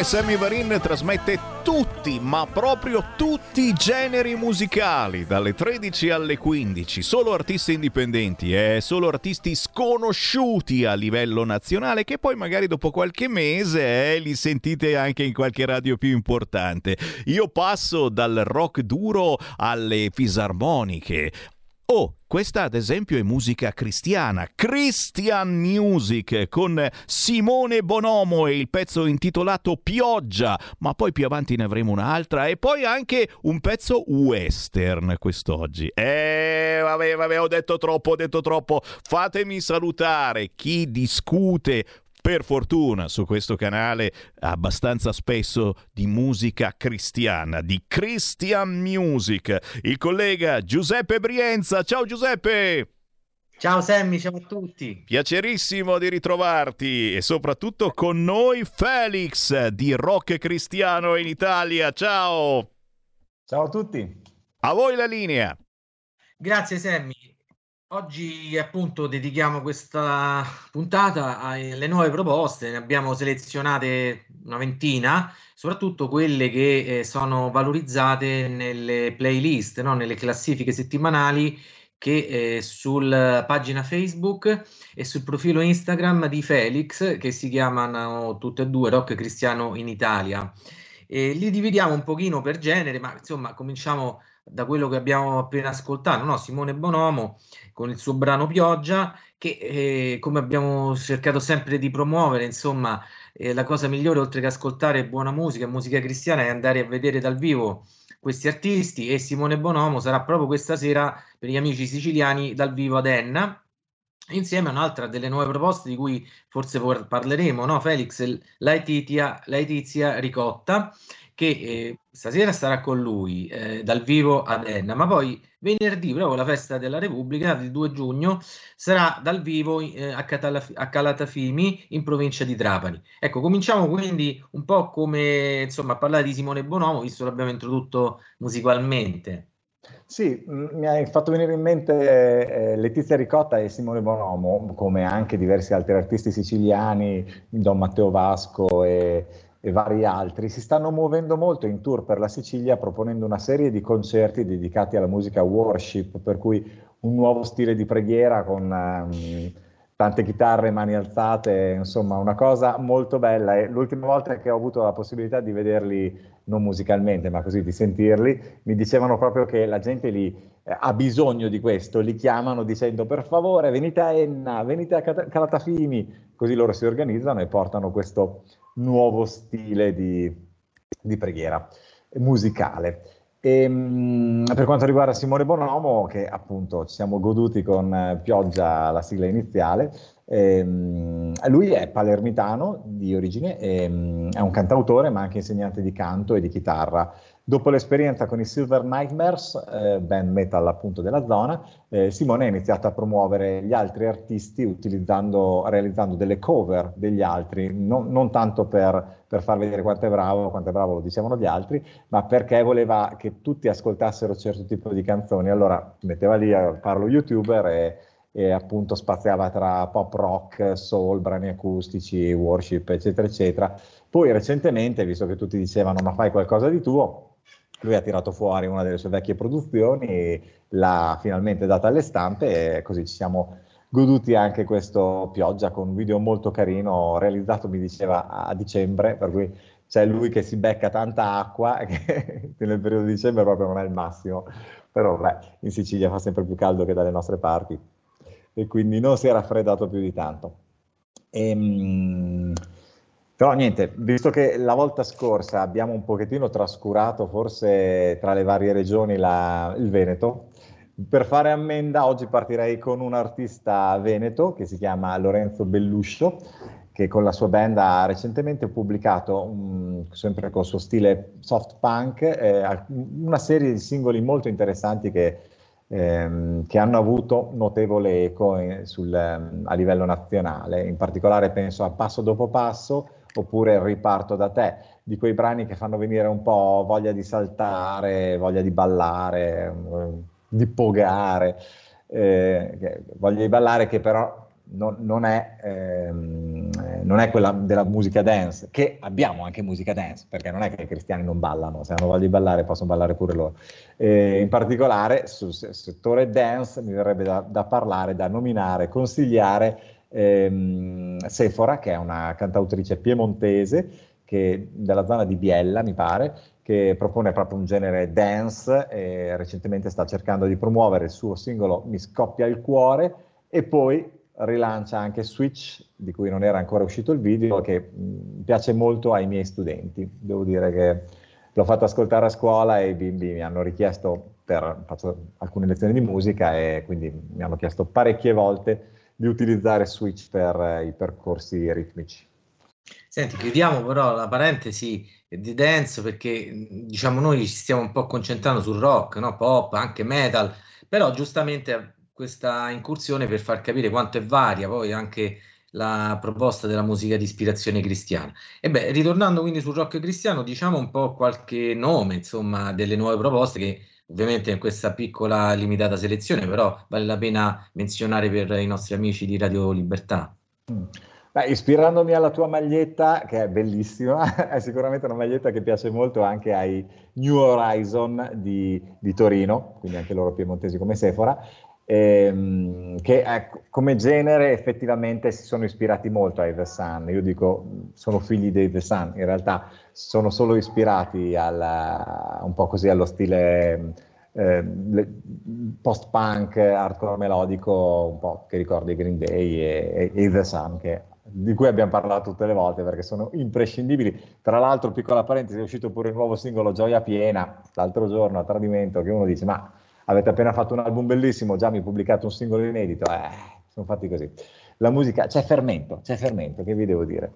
[SPEAKER 9] che
[SPEAKER 2] Sammy Varin trasmette tutti, ma proprio tutti i generi musicali, dalle 13 alle 15, solo artisti indipendenti e solo artisti sconosciuti a livello nazionale che poi magari dopo qualche mese eh, li sentite anche in qualche radio più importante. Io passo dal rock duro alle fisarmoniche. Oh, questa ad esempio è musica cristiana, Christian Music con Simone Bonomo e il pezzo intitolato Pioggia, ma poi più avanti ne avremo un'altra e poi anche un pezzo western quest'oggi. Eh, vabbè, vabbè, ho detto troppo, ho detto troppo. Fatemi salutare chi discute per fortuna su questo canale abbastanza spesso di musica cristiana, di Christian Music. Il collega Giuseppe Brienza. Ciao Giuseppe!
[SPEAKER 10] Ciao Sammy, ciao a tutti.
[SPEAKER 2] Piacerissimo di ritrovarti e soprattutto con noi Felix di Rock Cristiano in Italia. Ciao!
[SPEAKER 11] Ciao a tutti.
[SPEAKER 2] A voi la linea.
[SPEAKER 10] Grazie Sammy. Oggi appunto dedichiamo questa puntata alle nuove proposte, ne abbiamo selezionate una ventina, soprattutto quelle che eh, sono valorizzate nelle playlist, no? nelle classifiche settimanali che eh, sul pagina Facebook e sul profilo Instagram di Felix, che si chiamano tutte e due Rock Cristiano in Italia. E li dividiamo un pochino per genere, ma insomma cominciamo da quello che abbiamo appena ascoltato, no? Simone Bonomo con il suo brano Pioggia, che eh, come abbiamo cercato sempre di promuovere, insomma, eh, la cosa migliore oltre che ascoltare buona musica, musica cristiana, è andare a vedere dal vivo questi artisti e Simone Bonomo sarà proprio questa sera per gli amici siciliani dal vivo ad Enna insieme a un'altra delle nuove proposte di cui forse parleremo, no Felix? Laetitia, Laetizia Ricotta che eh, stasera sarà con lui eh, dal vivo ad Enna, ma poi venerdì, proprio la festa della Repubblica, il 2 giugno, sarà dal vivo eh, a, Catalaf- a, Calatafimi in provincia di Trapani. Ecco, cominciamo quindi un po' come insomma a parlare di Simone Bonomo, visto che l'abbiamo introdotto musicalmente.
[SPEAKER 11] Sì, mi hai fatto venire in mente eh, Letizia Ricotta e Simone Bonomo, come anche diversi altri artisti siciliani, Don Matteo Vasco e e vari altri si stanno muovendo molto in tour per la Sicilia proponendo una serie di concerti dedicati alla musica worship, per cui un nuovo stile di preghiera con um, tante chitarre, mani alzate, insomma una cosa molto bella. E l'ultima volta che ho avuto la possibilità di vederli, non musicalmente ma così di sentirli, mi dicevano proprio che la gente lì eh, ha bisogno di questo, li chiamano dicendo per favore venite a Enna, venite a Calatafimi, così loro si organizzano e portano questo nuovo stile di, di preghiera musicale. E, ehm, mh, per quanto riguarda Simone Bonomo, che appunto ci siamo goduti con pioggia la sigla iniziale, ehm, lui è palermitano di origine, ehm, è un cantautore ma anche insegnante di canto e di chitarra. Dopo l'esperienza con i Silver Nightmares, eh, band metal appunto della zona, eh, Simone ha iniziato a promuovere gli altri artisti realizzando delle cover degli altri, non, non tanto per, per, far vedere quanto è bravo, quanto è bravo lo dicevano gli altri, ma perché voleva che tutti ascoltassero certo tipo di canzoni. Allora metteva lì a farlo youtuber e, e appunto spaziava tra pop rock, soul, brani acustici, worship, eccetera, eccetera. Poi recentemente, visto che tutti dicevano ma fai qualcosa di tuo, lui ha tirato fuori una delle sue vecchie produzioni, l'ha finalmente data alle stampe e così ci siamo goduti anche questo Pioggia con un video molto carino realizzato, mi diceva, a dicembre, per cui c'è lui che si becca tanta acqua che nel periodo di dicembre proprio non è il massimo, però beh, in Sicilia fa sempre più caldo che dalle nostre parti e quindi non si è raffreddato più di tanto. E, ehm, però niente, visto che la volta scorsa abbiamo un pochettino trascurato forse tra le varie regioni la, il Veneto, per fare ammenda oggi partirei con un artista veneto che si chiama Lorenzo Belluscio, che con la sua band ha recentemente pubblicato, um, sempre col suo stile soft punk, eh, una serie di singoli molto interessanti che, ehm, che hanno avuto notevole eco in, sul, a livello nazionale. In particolare penso a Passo dopo Passo, oppure riparto da te, di quei brani che fanno venire un po' voglia di saltare, voglia di ballare, mm, di pogare, eh, voglia di ballare che però non, non, è, ehm, non, è, quella della musica dance, che abbiamo anche musica dance, perché non è che i cristiani non ballano, se hanno voglia di ballare possono ballare pure loro. Eh, in particolare sul settore dance mi verrebbe da, da parlare, da nominare, consigliare ehm, Sephora, che è una cantautrice piemontese che, della zona di Biella, mi pare, che propone proprio un genere dance e recentemente sta cercando di promuovere il suo singolo Mi scoppia il cuore e poi rilancia anche Switch, di cui non era ancora uscito il video, che piace molto ai miei studenti. Devo dire che l'ho fatto ascoltare a scuola e i bimbi mi hanno richiesto, per, faccio alcune lezioni di musica e quindi mi hanno chiesto parecchie volte di utilizzare Switch per eh, i percorsi ritmici.
[SPEAKER 10] Senti, chiudiamo però la parentesi di dance perché diciamo noi ci stiamo un po' concentrando sul rock, no? pop, anche metal, però giustamente questa incursione per far capire quanto è varia poi anche la proposta della musica di ispirazione cristiana. E beh, ritornando quindi sul rock cristiano, diciamo un po' qualche nome, insomma, delle nuove proposte che ovviamente in questa piccola limitata selezione, però vale la pena menzionare per i nostri amici di Radio Libertà.
[SPEAKER 11] Mm. Beh, ispirandomi alla tua maglietta, che è bellissima, è sicuramente una maglietta che piace molto anche ai New Horizon di, di Torino, quindi anche loro piemontesi come Sephora, ehm, che ecco, come genere effettivamente si sono ispirati molto ai The Sun. Io dico, sono figli dei The Sun, in realtà sono solo ispirati alla, un po' così allo stile eh, post-punk, hardcore melodico, un po' che ricorda i Green Day e, e, e The Sun, che, di cui abbiamo parlato tutte le volte perché sono imprescindibili. Tra l'altro, piccola parentesi, è uscito pure il nuovo singolo Gioia Piena, l'altro giorno a Tradimento, che uno dice ma avete appena fatto un album bellissimo, già mi pubblicate un singolo inedito, eh, sono fatti così. La musica, c'è fermento, c'è fermento, che vi devo dire.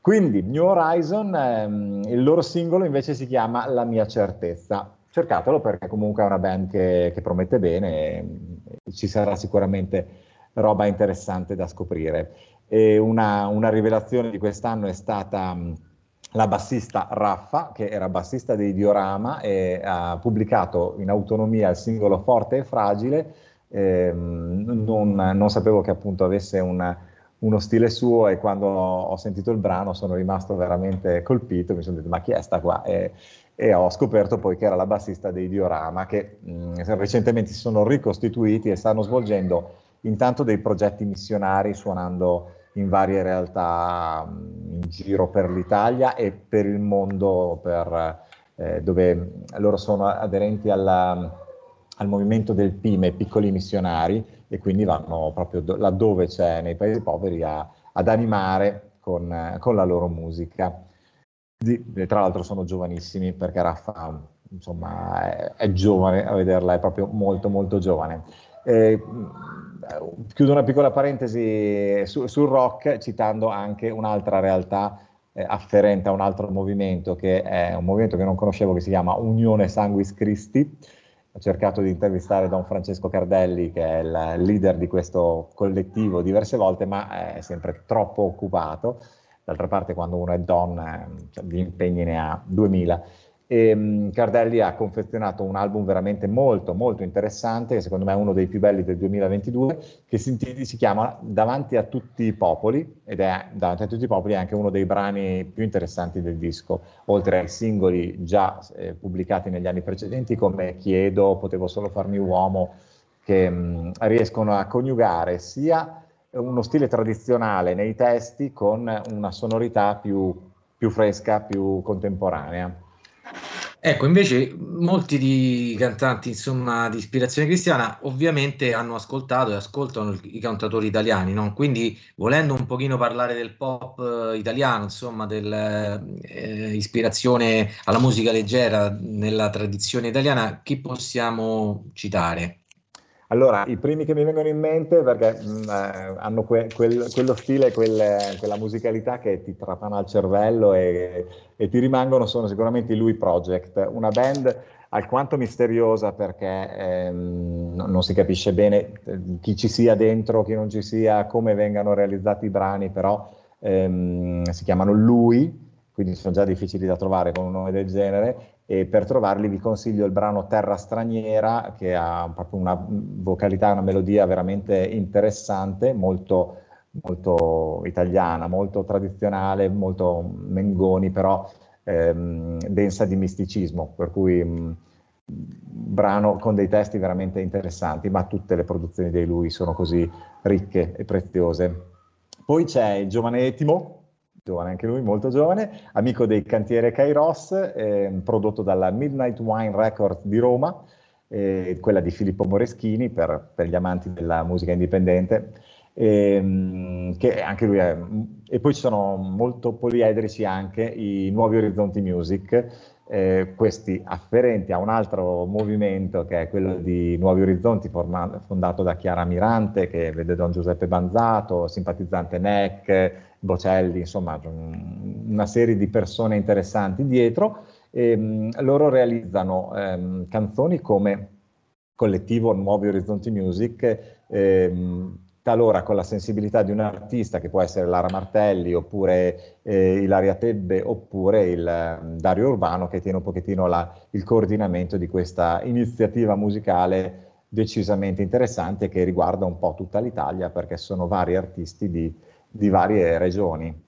[SPEAKER 11] Quindi New Horizon, ehm, il loro singolo invece si chiama La mia certezza. Cercatelo perché comunque è una band che, che promette bene ci sarà sicuramente roba interessante da scoprire. E una, una rivelazione di quest'anno è stata la bassista Raffa, che era bassista dei Diorama e ha pubblicato in autonomia il singolo Forte e Fragile. Eh, non, non, sapevo che appunto avesse una, uno stile suo e quando ho sentito il brano sono rimasto veramente colpito, mi sono detto ma chi è sta qua? E, e ho scoperto poi che era la bassista dei Diorama che mh, recentemente si sono ricostituiti e stanno svolgendo intanto dei progetti missionari suonando in varie realtà in giro per l'Italia e per il mondo, per, eh, dove loro sono aderenti alla, al movimento del PIME, piccoli missionari, e quindi vanno proprio do, laddove c'è nei paesi poveri a, ad animare con, con, la loro musica. Di, tra l'altro sono giovanissimi perché Raffa insomma, è, è, giovane, a vederla è proprio molto molto giovane. Eh, chiudo una piccola parentesi su, sul rock citando anche un'altra realtà eh, afferente a un altro movimento che è un movimento che non conoscevo che si chiama Unione Sanguis Christi. Ho cercato di intervistare Don Francesco Cardelli che è il leader di questo collettivo diverse volte ma è sempre troppo occupato. D'altra parte quando uno è Don eh, gli impegni ne ha 2000 e um, Cardelli ha confezionato un album veramente molto molto interessante, che secondo me è uno dei più belli del 2022, che si, chiama Davanti a tutti i popoli, ed è Davanti a tutti i popoli è anche uno dei brani più interessanti del disco, oltre ai singoli già eh, pubblicati negli anni precedenti come Chiedo, Potevo solo farmi uomo, che um, riescono a coniugare sia uno stile tradizionale nei testi con una sonorità più, più fresca, più contemporanea.
[SPEAKER 10] Ecco, invece molti di cantanti, insomma, di ispirazione cristiana ovviamente hanno ascoltato e ascoltano i cantatori italiani, no? Quindi volendo un pochino parlare del pop eh, italiano, insomma, dell'ispirazione eh, alla musica leggera nella tradizione italiana, chi possiamo citare?
[SPEAKER 11] Allora, i primi che mi vengono in mente, perché mh, mm, eh, hanno que- quel, quello stile, quel, quella musicalità che ti trapana al cervello e, e, ti rimangono, sono sicuramente i Louis Project, una band alquanto misteriosa perché ehm, non si capisce bene eh, chi ci sia dentro, chi non ci sia, come vengano realizzati i brani, però ehm, si chiamano Lui, quindi sono già difficili da trovare con un nome del genere e per trovarli vi consiglio il brano Terra Straniera che ha proprio una vocalità, una melodia veramente interessante, molto, molto italiana, molto tradizionale, molto Mengoni, però ehm, densa di misticismo, per cui mh, brano con dei testi veramente interessanti, ma tutte le produzioni di lui sono così ricche e preziose. Poi c'è il giovane Etimo, giovane anche lui, molto giovane, amico dei cantiere Kairos, eh, prodotto dalla Midnight Wine Records di Roma, eh, quella di Filippo Moreschini per, per, gli amanti della musica indipendente. E, che anche lui è, e poi ci sono molto poliedrici anche i Nuovi Orizzonti Music, eh, questi afferenti a un altro movimento che è quello di Nuovi Orizzonti formato, fondato da Chiara Mirante che vede Don Giuseppe Banzato, simpatizzante NEC, Bocelli, insomma una serie di persone interessanti dietro. E mh, loro realizzano ehm, canzoni come collettivo Nuovi Orizzonti Music ehm, talora con la sensibilità di un artista che può essere Lara Martelli oppure eh, Ilaria Tebbe oppure il eh, Dario Urbano che tiene un pochettino la, il coordinamento di questa iniziativa musicale decisamente interessante che riguarda un po' tutta l'Italia perché sono vari artisti di, di varie regioni.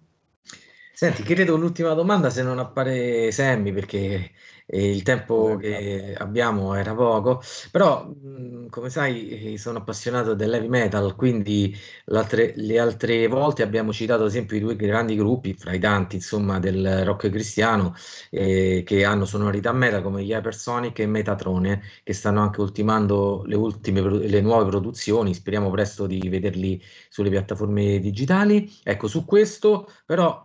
[SPEAKER 10] Senti, credo l'ultima domanda se non appare Sammy perché e il tempo che abbiamo era poco, però mh, come sai eh, sono appassionato dell'heavy metal, quindi le altre volte abbiamo citato ad esempio i due grandi gruppi, fra i tanti insomma del rock cristiano, eh, che hanno sonorità metal come gli Hypersonic e Metatrone, che stanno anche ultimando le, ultime, le nuove produzioni, speriamo presto di vederli sulle piattaforme digitali. Ecco, su questo però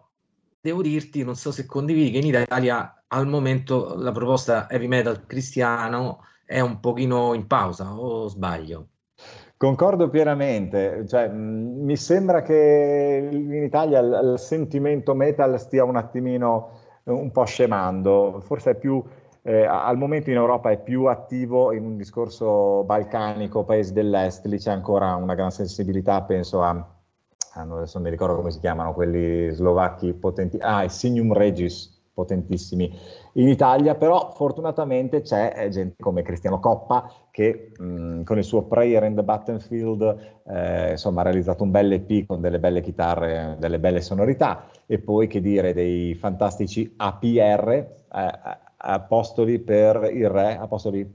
[SPEAKER 10] devo dirti, non so se condividi, che in Italia al momento la proposta heavy metal cristiano è un pochino in pausa, o sbaglio?
[SPEAKER 11] Concordo pienamente, cioè, mi sembra che in Italia il, il, sentimento metal stia un attimino un po' scemando, forse è più eh, al momento in Europa è più attivo in un discorso balcanico, paesi dell'est, lì c'è ancora una gran sensibilità, penso a, adesso non mi ricordo come si chiamano quelli slovacchi potenti, ah, i Signum Regis, potentissimi in Italia, però fortunatamente c'è eh, gente come Cristiano Coppa che mh, con il suo Prayer in the Battlefield eh, insomma, ha realizzato un bel EP con delle belle chitarre, delle belle sonorità e poi che dire dei fantastici APR, eh, Apostoli per il Re, Apostoli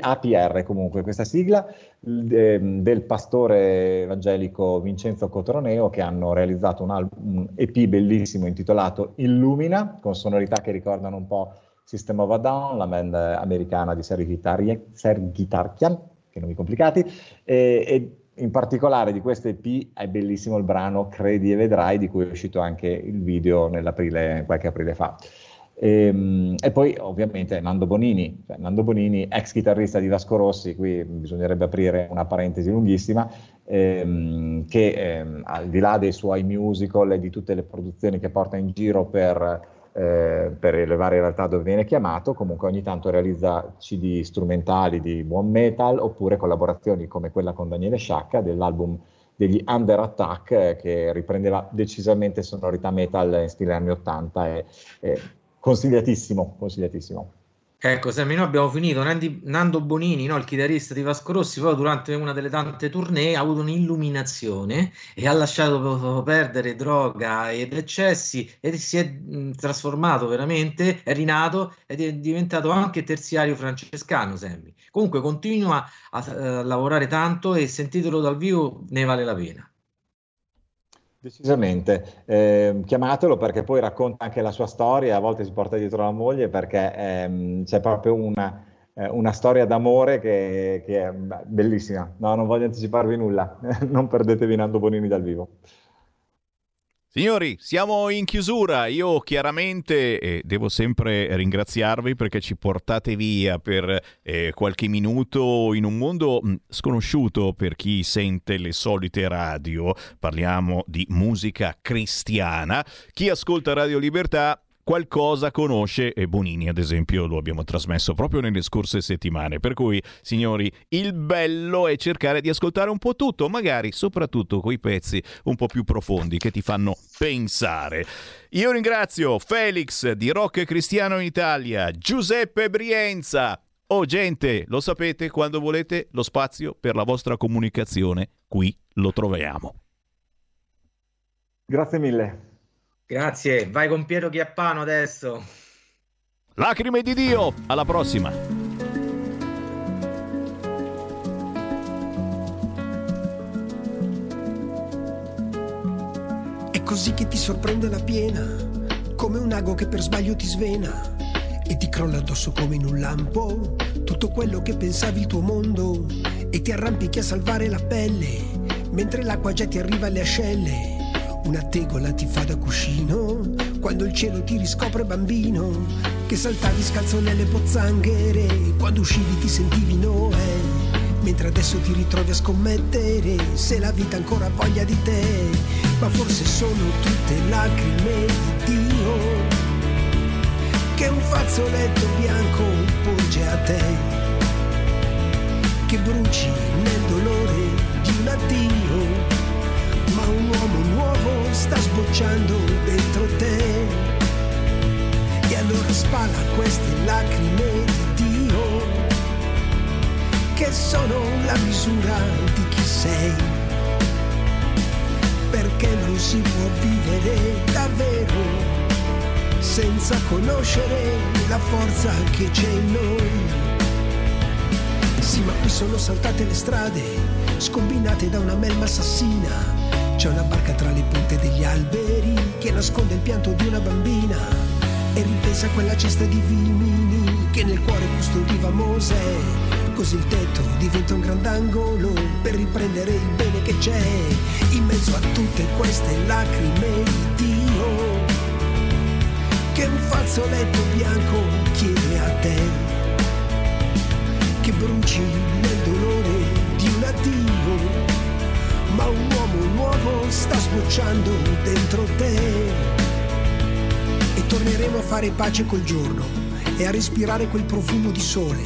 [SPEAKER 11] APR comunque, questa sigla de, del pastore evangelico Vincenzo Cotroneo che hanno realizzato un, un EP bellissimo intitolato Illumina con sonorità che ricordano un po' System of a Down, la band americana di Sergi Gitarchian, che nomi complicati, e, e in particolare di questo EP è bellissimo il brano Credi e vedrai, di cui è uscito anche il video nell'aprile, qualche aprile fa. E, ehm, e, poi ovviamente Nando Bonini, cioè Nando Bonini, ex chitarrista di Vasco Rossi, qui bisognerebbe aprire una parentesi lunghissima, ehm, che ehm, al di là dei suoi musical e di tutte le produzioni che porta in giro per, eh, per le varie realtà dove viene chiamato, comunque ogni tanto realizza CD strumentali di buon metal oppure collaborazioni come quella con Daniele Sciacca dell'album degli Under Attack eh, che riprendeva decisamente sonorità metal in stile anni 80 e, e Consigliatissimo, consigliatissimo.
[SPEAKER 10] Ecco, Sammy, noi abbiamo finito. Nando Bonini, no, il chitarrista di Vasco Rossi, poi durante una delle tante tournée ha avuto un'illuminazione e ha lasciato perdere droga ed eccessi e si è trasformato veramente, è rinato ed è diventato anche terziario francescano, Sammy. Comunque continua a, a lavorare tanto e sentitelo dal vivo ne vale la pena.
[SPEAKER 11] Decisamente, eh, chiamatelo perché poi racconta anche la sua storia, a volte si porta dietro la moglie perché ehm, c'è proprio una, eh, una storia d'amore che, che, è bellissima. No, non voglio anticiparvi nulla, non perdetevi Nando Bonini dal vivo.
[SPEAKER 2] Signori, siamo in chiusura. Io chiaramente eh, devo sempre ringraziarvi perché ci portate via per eh, qualche minuto in un mondo mh, sconosciuto per chi sente le solite radio. Parliamo di musica cristiana. Chi ascolta Radio Libertà qualcosa conosce e Bonini ad esempio lo abbiamo trasmesso proprio nelle scorse settimane per cui signori il bello è cercare di ascoltare un po' tutto magari soprattutto quei pezzi un po' più profondi che ti fanno pensare io ringrazio Felix di Rock Cristiano in Italia Giuseppe Brienza Oh gente, lo sapete, quando volete lo spazio per la vostra comunicazione, qui lo troviamo.
[SPEAKER 11] Grazie mille.
[SPEAKER 10] Grazie, vai con Piero Chiappano adesso.
[SPEAKER 2] Lacrime di Dio, alla prossima.
[SPEAKER 12] È così che ti sorprende la piena, come un ago che per sbaglio ti svena e ti crolla addosso come in un lampo tutto quello che pensavi il tuo mondo e ti arrampichi a salvare la pelle mentre l'acqua già ti arriva alle ascelle una tegola ti fa da cuscino quando il cielo ti riscopre bambino. Che saltavi scalzo nelle pozzanghere quando uscivi ti sentivi Noè. Mentre adesso ti ritrovi a scommettere se la vita ancora voglia di te. Ma forse sono tutte lacrime di Dio che un fazzoletto bianco porge a te. Che bruci nel dolore di un addio sta sbocciando dentro te. E allora spala queste lacrime di Dio, che sono la misura di chi sei. Perché non si può vivere davvero senza conoscere la forza che c'è in noi. Sì, ma qui sono saltate le strade, scombinate da una melma assassina c'è una barca tra le punte degli alberi che nasconde il pianto di una bambina. E ripensa quella cesta di vimini che nel cuore custodiva Mosè. Così il tetto diventa un grandangolo per riprendere il bene che c'è in mezzo a tutte queste lacrime di Dio. Che un fazzoletto bianco chiede a te che bruci nel dolore di un un addio, ma un uomo nuovo sta sbocciando dentro te. E torneremo a fare pace col giorno e a respirare quel profumo di sole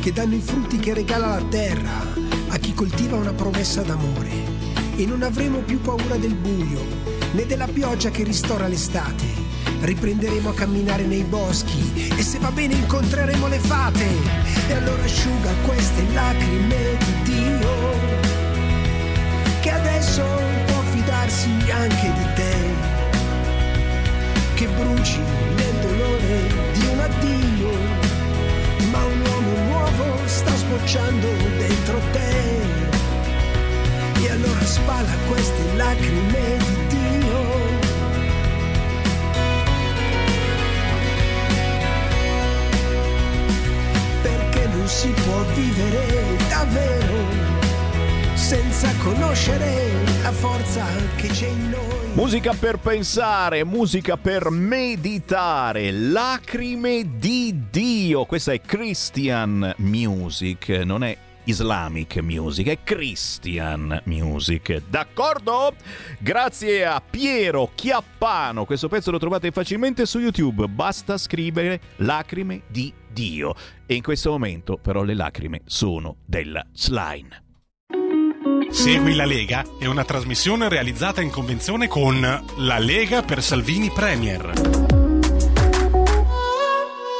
[SPEAKER 12] che danno i frutti che regala la terra a chi coltiva una promessa d'amore. E non avremo più paura del buio né della pioggia che ristora l'estate riprenderemo a camminare nei boschi e se va bene incontreremo le fate e allora asciuga queste lacrime di Dio adesso può fidarsi anche di te. Che bruci nel dolore di un addio ma un uomo nuovo sta sbocciando dentro te. E allora spala queste lacrime di Dio. Non si può vivere davvero senza conoscere la forza che c'è in noi.
[SPEAKER 2] Musica per pensare, musica per meditare, lacrime di Dio. Questa è Christian Music, non è Islamic Music, è Christian Music. D'accordo? Grazie a Piero Chiappano. Questo pezzo lo trovate facilmente su YouTube. Basta scrivere lacrime di Dio. E in questo momento però le lacrime sono della slime.
[SPEAKER 13] Segui la Lega è una trasmissione realizzata in convenzione con La Lega per Salvini Premier.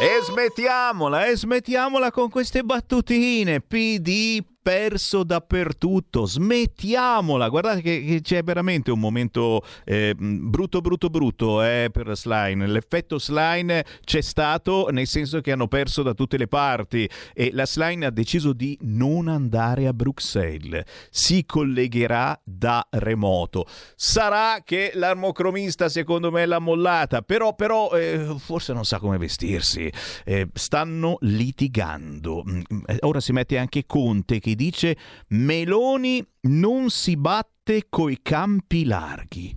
[SPEAKER 2] E smettiamola, e smettiamola con queste battutine. PD perso dappertutto. Smettiamola. Guardate che, che c'è veramente un momento eh, brutto, brutto, brutto eh, per Slime. L'effetto Slime c'è stato nel senso che hanno perso da tutte le parti e la Slime ha deciso di non andare a Bruxelles. Si collegherà da remoto. Sarà che l'armocromista secondo me l'ha mollata, però, però eh, forse non sa come vestirsi. Eh, stanno litigando. Mm, ora si mette anche Conte che dice Meloni non si batte coi campi larghi.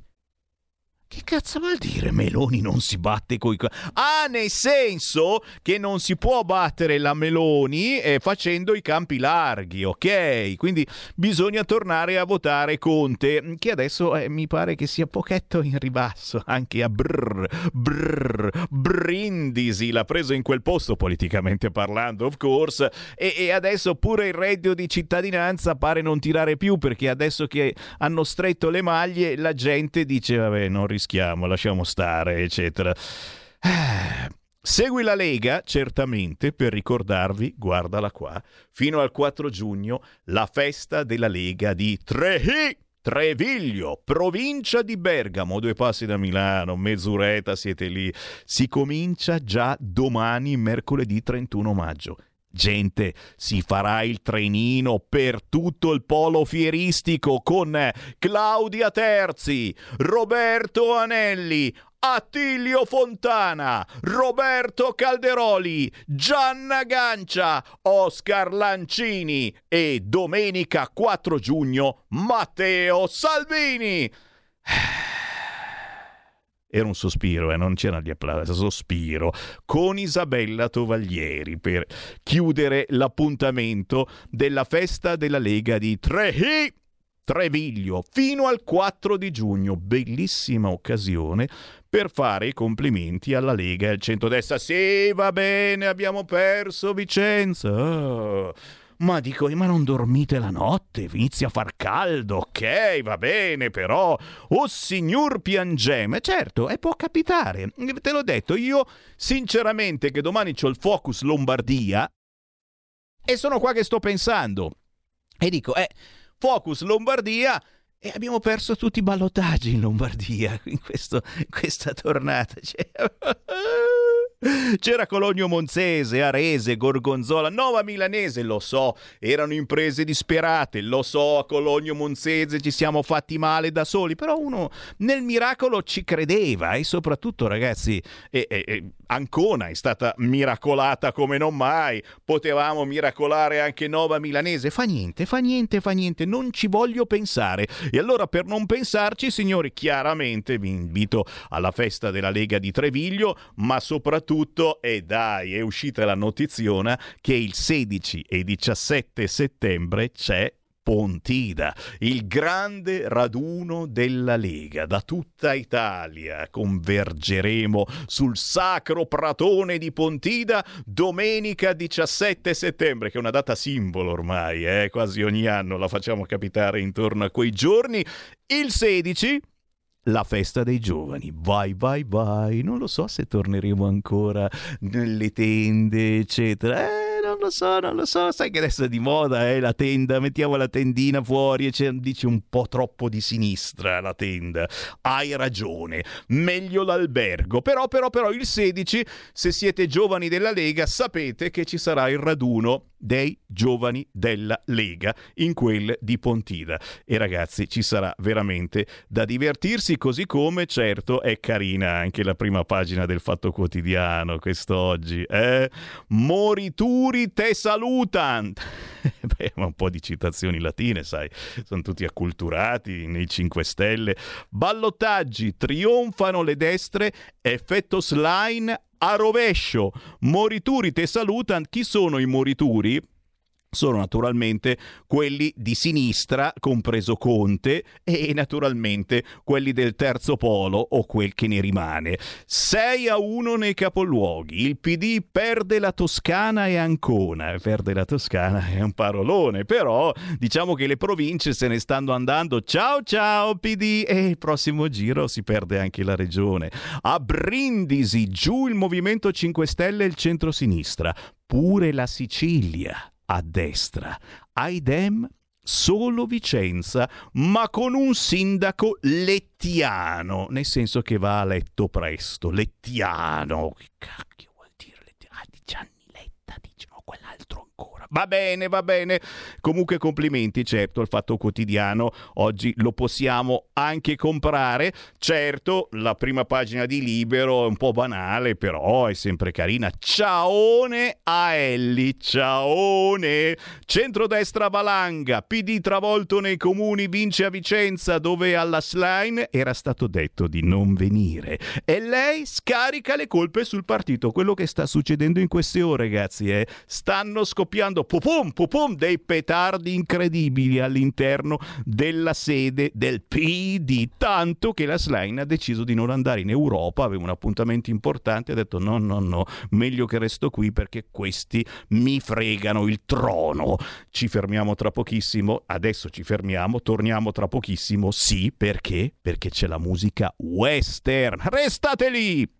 [SPEAKER 2] Che cazzo vuol dire Meloni non si batte coi... Ah, nel senso che non si può battere la Meloni eh, facendo i campi larghi, ok? Quindi bisogna tornare a votare Conte, che adesso eh, mi pare che sia pochetto in ribasso, anche a brr, brr, Brindisi l'ha preso in quel posto politicamente parlando, of course, e, e adesso pure il reddito di cittadinanza pare non tirare più perché adesso che hanno stretto le maglie la gente dice vabbè non rischiamo rischiamo, lasciamo stare, eccetera. Segui la Lega, certamente, per ricordarvi, guardala qua, fino al 4 giugno, la festa della Lega di Trehi. Treviglio, provincia di Bergamo, due passi da Milano, mezz'oretta siete lì. Si comincia già domani, mercoledì 31 maggio. Gente, si farà il trenino per tutto il polo fieristico con Claudia Terzi, Roberto Anelli, Attilio Fontana, Roberto Calderoli, Gianna Gancia, Oscar Lancini e domenica 4 giugno Matteo Salvini. Era un sospiro, eh, non c'erano gli applausi, sospiro, con Isabella Tovaglieri per chiudere l'appuntamento della festa della Lega di Trehi. Treviglio fino al 4 di giugno, bellissima occasione per fare i complimenti alla Lega e al centrodestra. Sì, va bene, abbiamo perso Vicenza. Oh ma dico, ma non dormite la notte? Inizia a far caldo, ok, va bene, però. Oh signor piangeme, certo, e può capitare. Te l'ho detto, io sinceramente che domani c'ho il Focus Lombardia e sono qua che sto pensando. E dico, eh, Focus Lombardia e abbiamo perso tutti i ballottaggi in Lombardia in, questo, questa tornata. Cioè... C'era Cologno Monzese, Arese, Gorgonzola, Nova Milanese, lo so, erano imprese disperate, lo so, a Cologno Monzese ci siamo fatti male da soli, però uno nel miracolo ci credeva e soprattutto ragazzi, e, e, e Ancona è stata miracolata come non mai, potevamo miracolare anche Nova Milanese, fa niente, fa niente, fa niente, non ci voglio pensare. E allora per non pensarci, signori, chiaramente vi invito alla festa della Lega di Treviglio, ma soprattutto, e dai, è uscita la notiziona che il 16 e 17 settembre c'è Pontida, il grande raduno della Lega. Da tutta Italia convergeremo sul sacro pratone di Pontida domenica 17 settembre, che è una data simbolo ormai, eh? quasi ogni anno la facciamo capitare intorno a quei giorni. Il 16 la festa dei giovani. Vai, vai, vai. Non lo so se torneremo ancora nelle tende, eccetera. Eh, non lo so, non lo so. Sai che adesso è di moda, eh, la tenda. Mettiamo la tendina fuori e c'è, dici un po' troppo di sinistra la tenda. Hai ragione. Meglio l'albergo. Però, però, però, il 16, se siete giovani della Lega, sapete che ci sarà il raduno dei giovani della Lega in quel di Pontida. E ragazzi, ci sarà veramente da divertirsi, così come certo è carina anche la prima pagina del Fatto Quotidiano quest'oggi. Eh? Morituri te salutan! Beh, ma un po' di citazioni latine, sai, sono tutti acculturati nei 5 Stelle. Ballottaggi, trionfano le destre, effetto slime a rovescio. Morituri te salutan. Chi sono i morituri? Sono naturalmente quelli di sinistra, compreso Conte, e naturalmente quelli del terzo polo o quel che ne rimane. 6 a 1 nei capoluoghi. Il PD perde la Toscana e Ancona. Perde la Toscana è un parolone, però diciamo che le province se ne stanno andando. Ciao ciao PD! E il prossimo giro si perde anche la regione. A Brindisi, giù il Movimento 5 Stelle e il centro-sinistra. Pure la Sicilia a destra. Aidem solo Vicenza, ma con un sindaco lettiano, nel senso che va a letto presto. Lettiano. Cacchio vuol dire lettiano? Ah, di Gianni Letta, dice, no, quell'altro ancora. Va bene, va bene. Comunque complimenti, certo, al Fatto Quotidiano. Oggi lo possiamo anche comprare. Certo, la prima pagina di Libero è un po' banale, però è sempre carina. Ciaone a Elli, ciaone. Centrodestra Valanga, PD travolto nei comuni, vince a Vicenza dove alla Slime era stato detto di non venire. E lei scarica le colpe sul partito. Quello che sta succedendo in queste ore, ragazzi, è stanno scoppiando pupum pupum dei petardi incredibili all'interno della sede del PD, tanto che la Slime ha deciso di non andare in Europa, aveva un appuntamento importante, ha detto no, no, no, meglio che resto qui perché questi mi fregano il trono. Ci fermiamo tra pochissimo, adesso ci fermiamo, torniamo tra pochissimo, sì, perché? Perché c'è la musica western. Restate lì!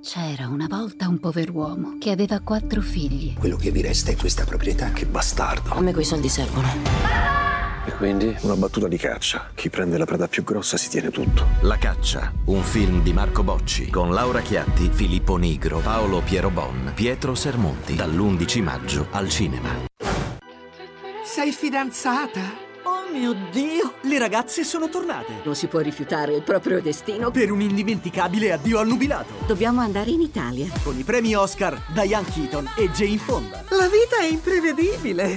[SPEAKER 14] C'era una volta un pover'uomo che aveva quattro figli.
[SPEAKER 15] Quello che vi resta è questa proprietà. Che bastardo.
[SPEAKER 14] A me quei soldi servono.
[SPEAKER 15] E quindi una battuta di caccia. Chi prende la preda più grossa si tiene tutto.
[SPEAKER 16] La caccia, un film di Marco Bocci con Laura Chiatti, Filippo Nigro, Paolo Piero Bon, Pietro Sermonti, dall'11 maggio al cinema.
[SPEAKER 17] Sei fidanzata?
[SPEAKER 18] Oh mio Dio! Le ragazze sono tornate!
[SPEAKER 14] Non si può rifiutare il proprio destino.
[SPEAKER 18] Per un indimenticabile addio al nubilato!
[SPEAKER 14] Dobbiamo andare in Italia.
[SPEAKER 18] Con i premi Oscar, Diane Keaton e Jane Fonda.
[SPEAKER 17] La vita è imprevedibile!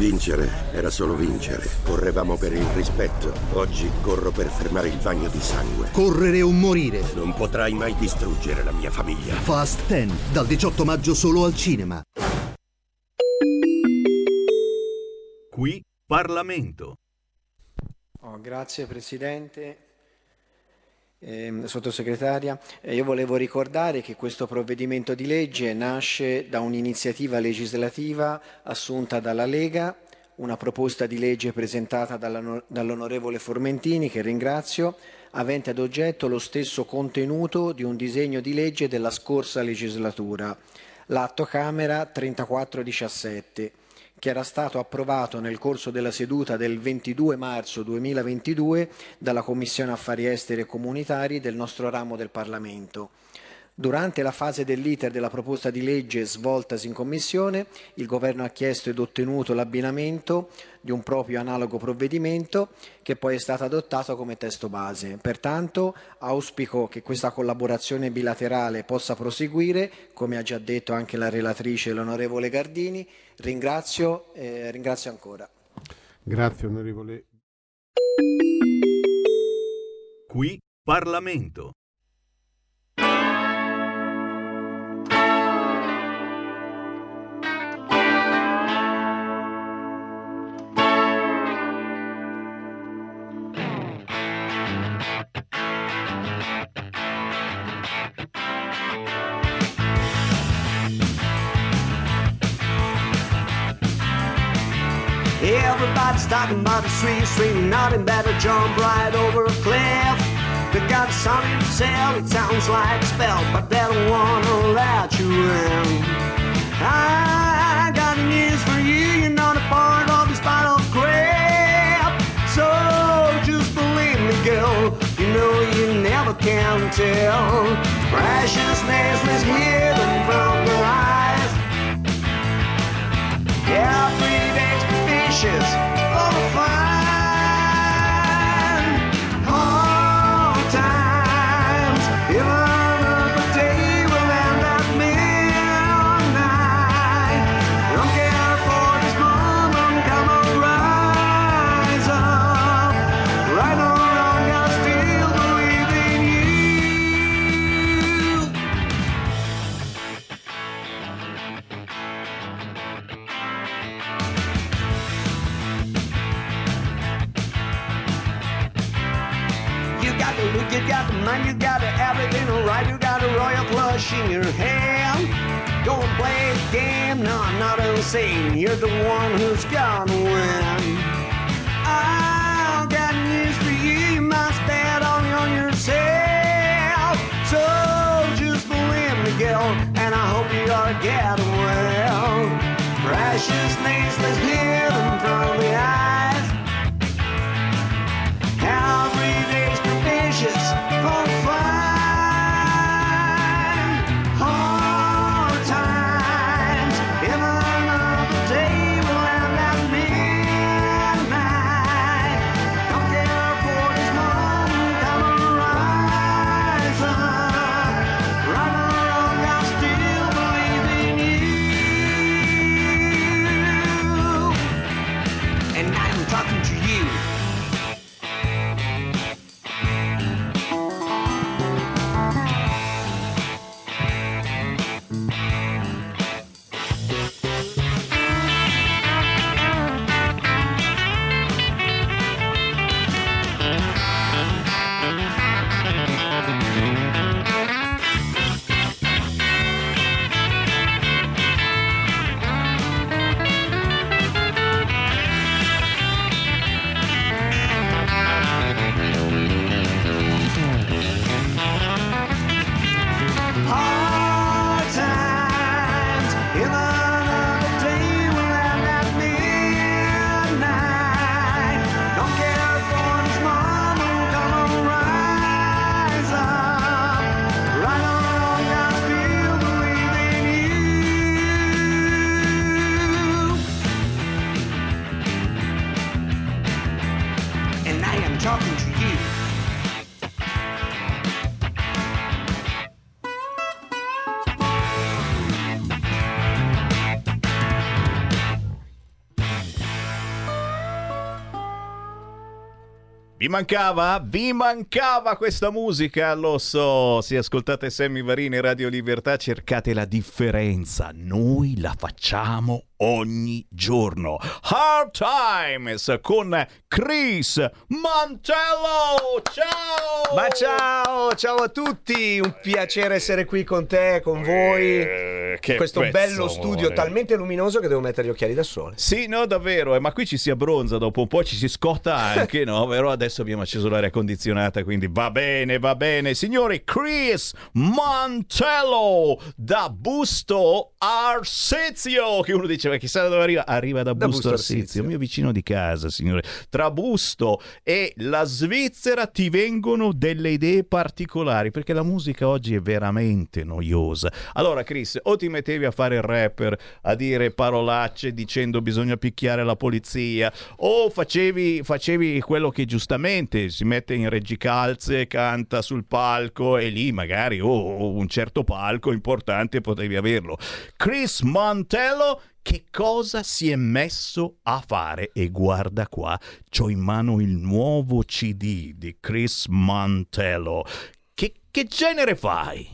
[SPEAKER 19] Vincere era solo vincere. Correvamo per il rispetto. Oggi corro per fermare il bagno di sangue.
[SPEAKER 20] Correre o morire.
[SPEAKER 19] Non potrai mai distruggere la mia famiglia.
[SPEAKER 20] Fast 10, dal 18 maggio solo al cinema.
[SPEAKER 2] Qui Parlamento.
[SPEAKER 21] Oh, grazie Presidente, Ehm, Sottosegretaria. Eh, io volevo ricordare che questo provvedimento di legge nasce da un'iniziativa legislativa assunta dalla Lega, una proposta di legge presentata dall'on- dall'onorevole Formentini, che ringrazio, avente ad oggetto lo stesso contenuto di un disegno di legge della scorsa legislatura, l'atto Camera 3417, che era stato approvato nel corso della seduta del 22 marzo 2022 dalla Commissione Affari Esteri e Comunitari del nostro ramo del Parlamento. Durante la fase dell'iter della proposta di legge svoltasi in Commissione, il Governo ha chiesto ed ottenuto l'abbinamento di un proprio analogo provvedimento che poi è stato adottato come testo base. Pertanto auspico che questa collaborazione bilaterale possa proseguire, come ha già detto anche la relatrice l'onorevole Gardini. Ringrazio, eh, ringrazio ancora.
[SPEAKER 22] Grazie onorevole.
[SPEAKER 23] Qui Parlamento.
[SPEAKER 24] Talking about the sweet, sweet, nothing better jump right over a cliff. They got a song in sell, it sounds like a spell, but they don't wanna let you in. I got news for you, you're not a part of this pile of crap. So just believe me, girl, you know you never can tell. Preciousness is hidden from the eyes. Every day's vicious in your hand. And play the game. No, I'm not insane. You're the one who's gonna win. I've got news for you. You must bet on, on yourself. So just believe me, girl, and I hope you are getting well. Precious things that's hidden from the eyes.
[SPEAKER 2] Vi mancava? Vi mancava questa musica? Lo so, se ascoltate Sammy Varini Radio Libertà cercate la differenza, noi la facciamo ogni giorno. Hard Times con Chris Mantello. Ciao!
[SPEAKER 24] Ma ciao, ciao a tutti, un piacere essere qui con te, con voi.
[SPEAKER 2] Eh,
[SPEAKER 24] Questo
[SPEAKER 2] pezzo,
[SPEAKER 24] bello studio
[SPEAKER 2] amore.
[SPEAKER 24] talmente luminoso che devo mettere gli occhiali da sole.
[SPEAKER 2] Sì, no, davvero, eh, ma qui ci si abbronza dopo un po', ci si scotta anche, no? Però adesso abbiamo acceso l'aria condizionata, quindi va bene, va bene. Signori, Chris Mantello da Busto Arsizio, che uno dice, ma chissà da dove arriva? Arriva da,
[SPEAKER 24] Da
[SPEAKER 2] Busto,
[SPEAKER 24] Busto
[SPEAKER 2] Arsizio,
[SPEAKER 24] Arsizio.
[SPEAKER 2] mio vicino di casa, signore. Tra Busto e la Svizzera ti vengono delle idee particolari, perché la musica oggi è veramente noiosa. Allora, Chris, o ti mettevi a fare il rapper, a dire parolacce dicendo bisogna picchiare la polizia, o facevi, facevi quello che giustamente si mette in reggicalze, canta sul palco e lì magari oh, un certo palco importante potevi averlo. Chris Mantello che cosa si è messo a fare? E guarda qua, c'ho in mano il nuovo CD di Chris Mantello. Che, che genere fai?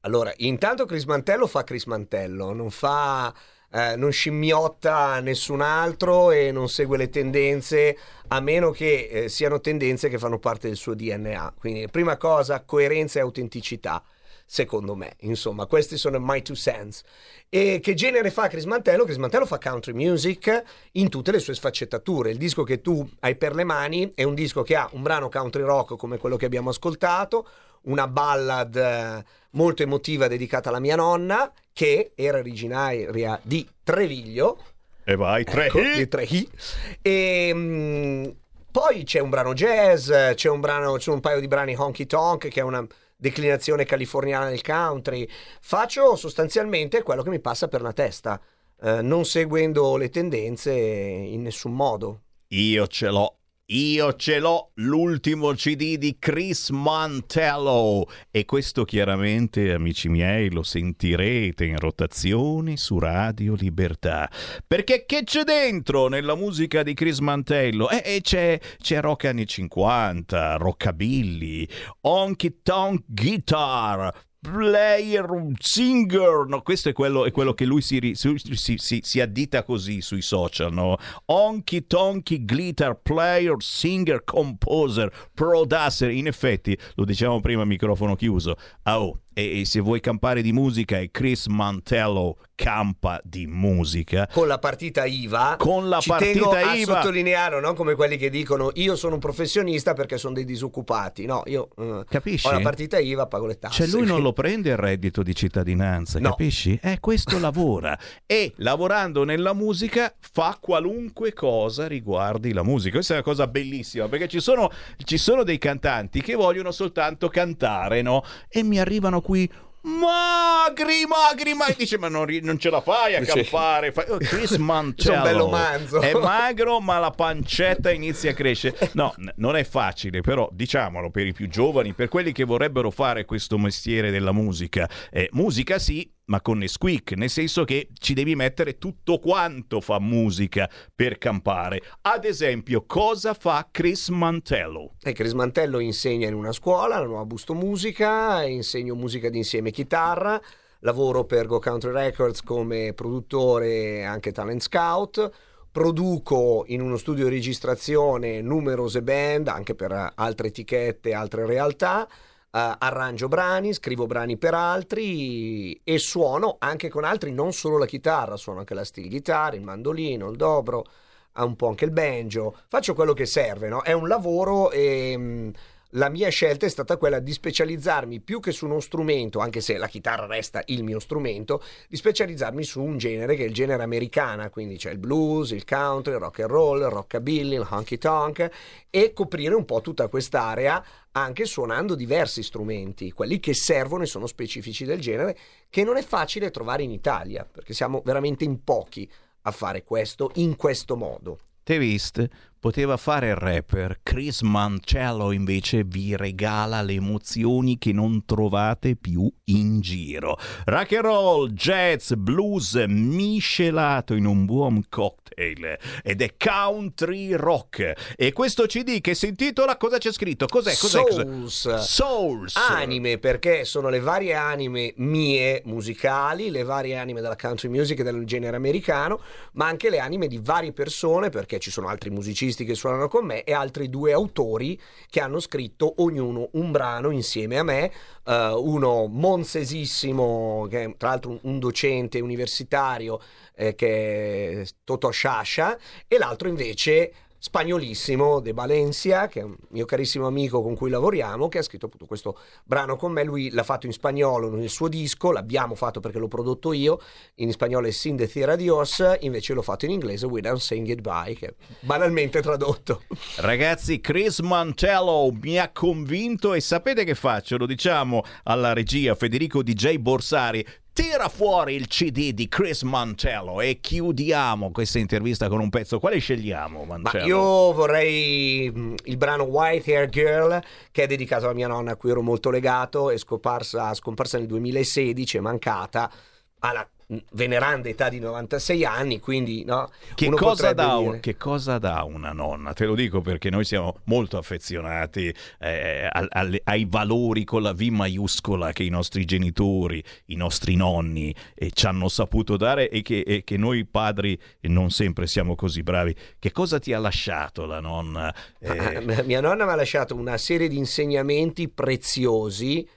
[SPEAKER 24] Allora, intanto Chris Mantello fa Chris Mantello, non fa... eh, non scimmiotta nessun altro e non segue le tendenze a meno che eh, siano tendenze che fanno parte del suo DNA. Quindi, prima cosa, coerenza e autenticità, secondo me. Insomma, questi sono my two cents. E che genere fa Chris Mantello? Chris Mantello fa country music in tutte le sue sfaccettature. Il disco che tu hai per le mani è un disco che ha un brano country rock come quello che abbiamo ascoltato, una ballad eh, molto emotiva dedicata alla mia nonna, che era originaria di Treviglio.
[SPEAKER 2] E vai, tre
[SPEAKER 24] Ecco, di Trehi. E mm, poi c'è un brano jazz, c'è un brano, c'è un paio di brani honky tonk, che è una declinazione californiana del country. Faccio sostanzialmente quello che mi passa per la testa, eh, non seguendo le tendenze in nessun modo.
[SPEAKER 2] Io ce l'ho. Io ce l'ho l'ultimo CD di Chris Mantello e questo chiaramente, amici miei, lo sentirete in rotazione su Radio Libertà. Perché che c'è dentro nella musica di Chris Mantello? Eh, eh, c'è, c'è rock anni 50, rockabilly, honky tonk guitar, player, singer, no, questo è quello, è quello che lui si, si, si- si- addita così sui social, no? Honky tonky glitter, player, singer, composer, producer, in effetti, lo dicevamo prima microfono chiuso, ah, oh, e, e se vuoi campare di musica è Chris Mantello campa di musica.
[SPEAKER 24] Con la partita IVA.
[SPEAKER 2] Con la
[SPEAKER 24] ci
[SPEAKER 2] partita
[SPEAKER 24] tengo a
[SPEAKER 2] IVA.
[SPEAKER 24] sottolineare, non come quelli che dicono io sono un professionista perché sono dei disoccupati. No, io eh,
[SPEAKER 2] Capisci?
[SPEAKER 24] ho la partita IVA, pago le tasse.
[SPEAKER 2] Cioè lui non lo prende il reddito di cittadinanza,
[SPEAKER 24] No.
[SPEAKER 2] capisci? Eh, questo lavora e lavorando nella musica fa qualunque cosa riguardi la musica. Questa è una cosa bellissima perché ci sono, ci sono dei cantanti che vogliono soltanto cantare, no? E mi arrivano qui magri, magri, magri. Dice, ma non, non ce la fai a campare. Fai- oh, Chris Mantello è magro, ma la pancetta inizia a crescere. No, n- non è facile, però diciamolo per i più giovani, per quelli che vorrebbero fare questo mestiere della musica. Eh, musica sì, ma con Nesquik, nel senso che ci devi mettere tutto quanto fa musica per campare. Ad esempio, cosa fa Chris Mantello?
[SPEAKER 24] E Chris Mantello insegna in una scuola, la nuova Busto Musica, insegno musica d'insieme e chitarra, lavoro per Go Country Records come produttore e anche talent scout, produco in uno studio di registrazione numerose band, anche per altre etichette, altre realtà, eh, arrangio brani, scrivo brani per altri e suono anche con altri, non solo la chitarra, suono anche la steel guitar, il mandolino, il dobro, ha un po' anche il banjo, faccio quello che serve, no? È un lavoro e mh, la mia scelta è stata quella di specializzarmi più che su uno strumento, anche se la chitarra resta il mio strumento, di specializzarmi su un genere che è il genere americana, quindi c'è il blues, il country, il rock and roll, il rockabilly, il honky tonk e coprire un po' tutta quest'area anche suonando diversi strumenti, quelli che servono e sono specifici del genere, che non è facile trovare in Italia, perché siamo veramente in pochi a fare questo in questo modo.
[SPEAKER 2] Te viste? Poteva fare il rapper, Chris Mancello invece vi regala le emozioni che non trovate più in giro. Rock and roll, jazz, blues miscelato in un buon cocktail ed è country rock. E questo CD che si intitola cosa c'è scritto? Cos'è? Cos'è?
[SPEAKER 24] Souls.
[SPEAKER 2] Souls.
[SPEAKER 24] Anime, perché sono le varie anime mie musicali, le varie anime della country music e del genere americano, ma anche le anime di varie persone, perché ci sono altri musicisti che suonano con me e altri due autori che hanno scritto ognuno un brano insieme a me, eh, uno monzesissimo, che è tra l'altro un, un docente universitario, eh, che è Toto Sciascia, e l'altro invece spagnolissimo De Valencia, che è un mio carissimo amico con cui lavoriamo, che ha scritto appunto questo brano con me. Lui l'ha fatto in spagnolo nel suo disco, l'abbiamo fatto perché l'ho prodotto io. In spagnolo è Sin decir adios, invece l'ho fatto in inglese We Don't Say Goodbye, che è banalmente tradotto.
[SPEAKER 2] Ragazzi, Chris Mantello mi ha convinto e sapete che faccio? Lo diciamo alla regia Federico DJ Borsari. Tira fuori il CD di Chris Mantello e chiudiamo questa intervista con un pezzo. Quale scegliamo,
[SPEAKER 24] Ma
[SPEAKER 2] Mantello?
[SPEAKER 24] io vorrei il brano White Hair Girl, che è dedicato alla mia nonna a cui ero molto legato, è scomparsa, scomparsa nel 2016, è mancata alla veneranda età di 96 anni, quindi no,
[SPEAKER 2] Che cosa, dà,
[SPEAKER 24] dire-
[SPEAKER 2] che cosa dà una nonna? Te lo dico perché noi siamo molto affezionati eh, al- alle- ai valori con la V maiuscola che i nostri genitori, i nostri nonni eh, ci hanno saputo dare e che, e che noi padri non sempre siamo così bravi. Che cosa ti ha lasciato la nonna? Eh,
[SPEAKER 24] Ah, Mia nonna mi ha lasciato una serie di insegnamenti preziosi,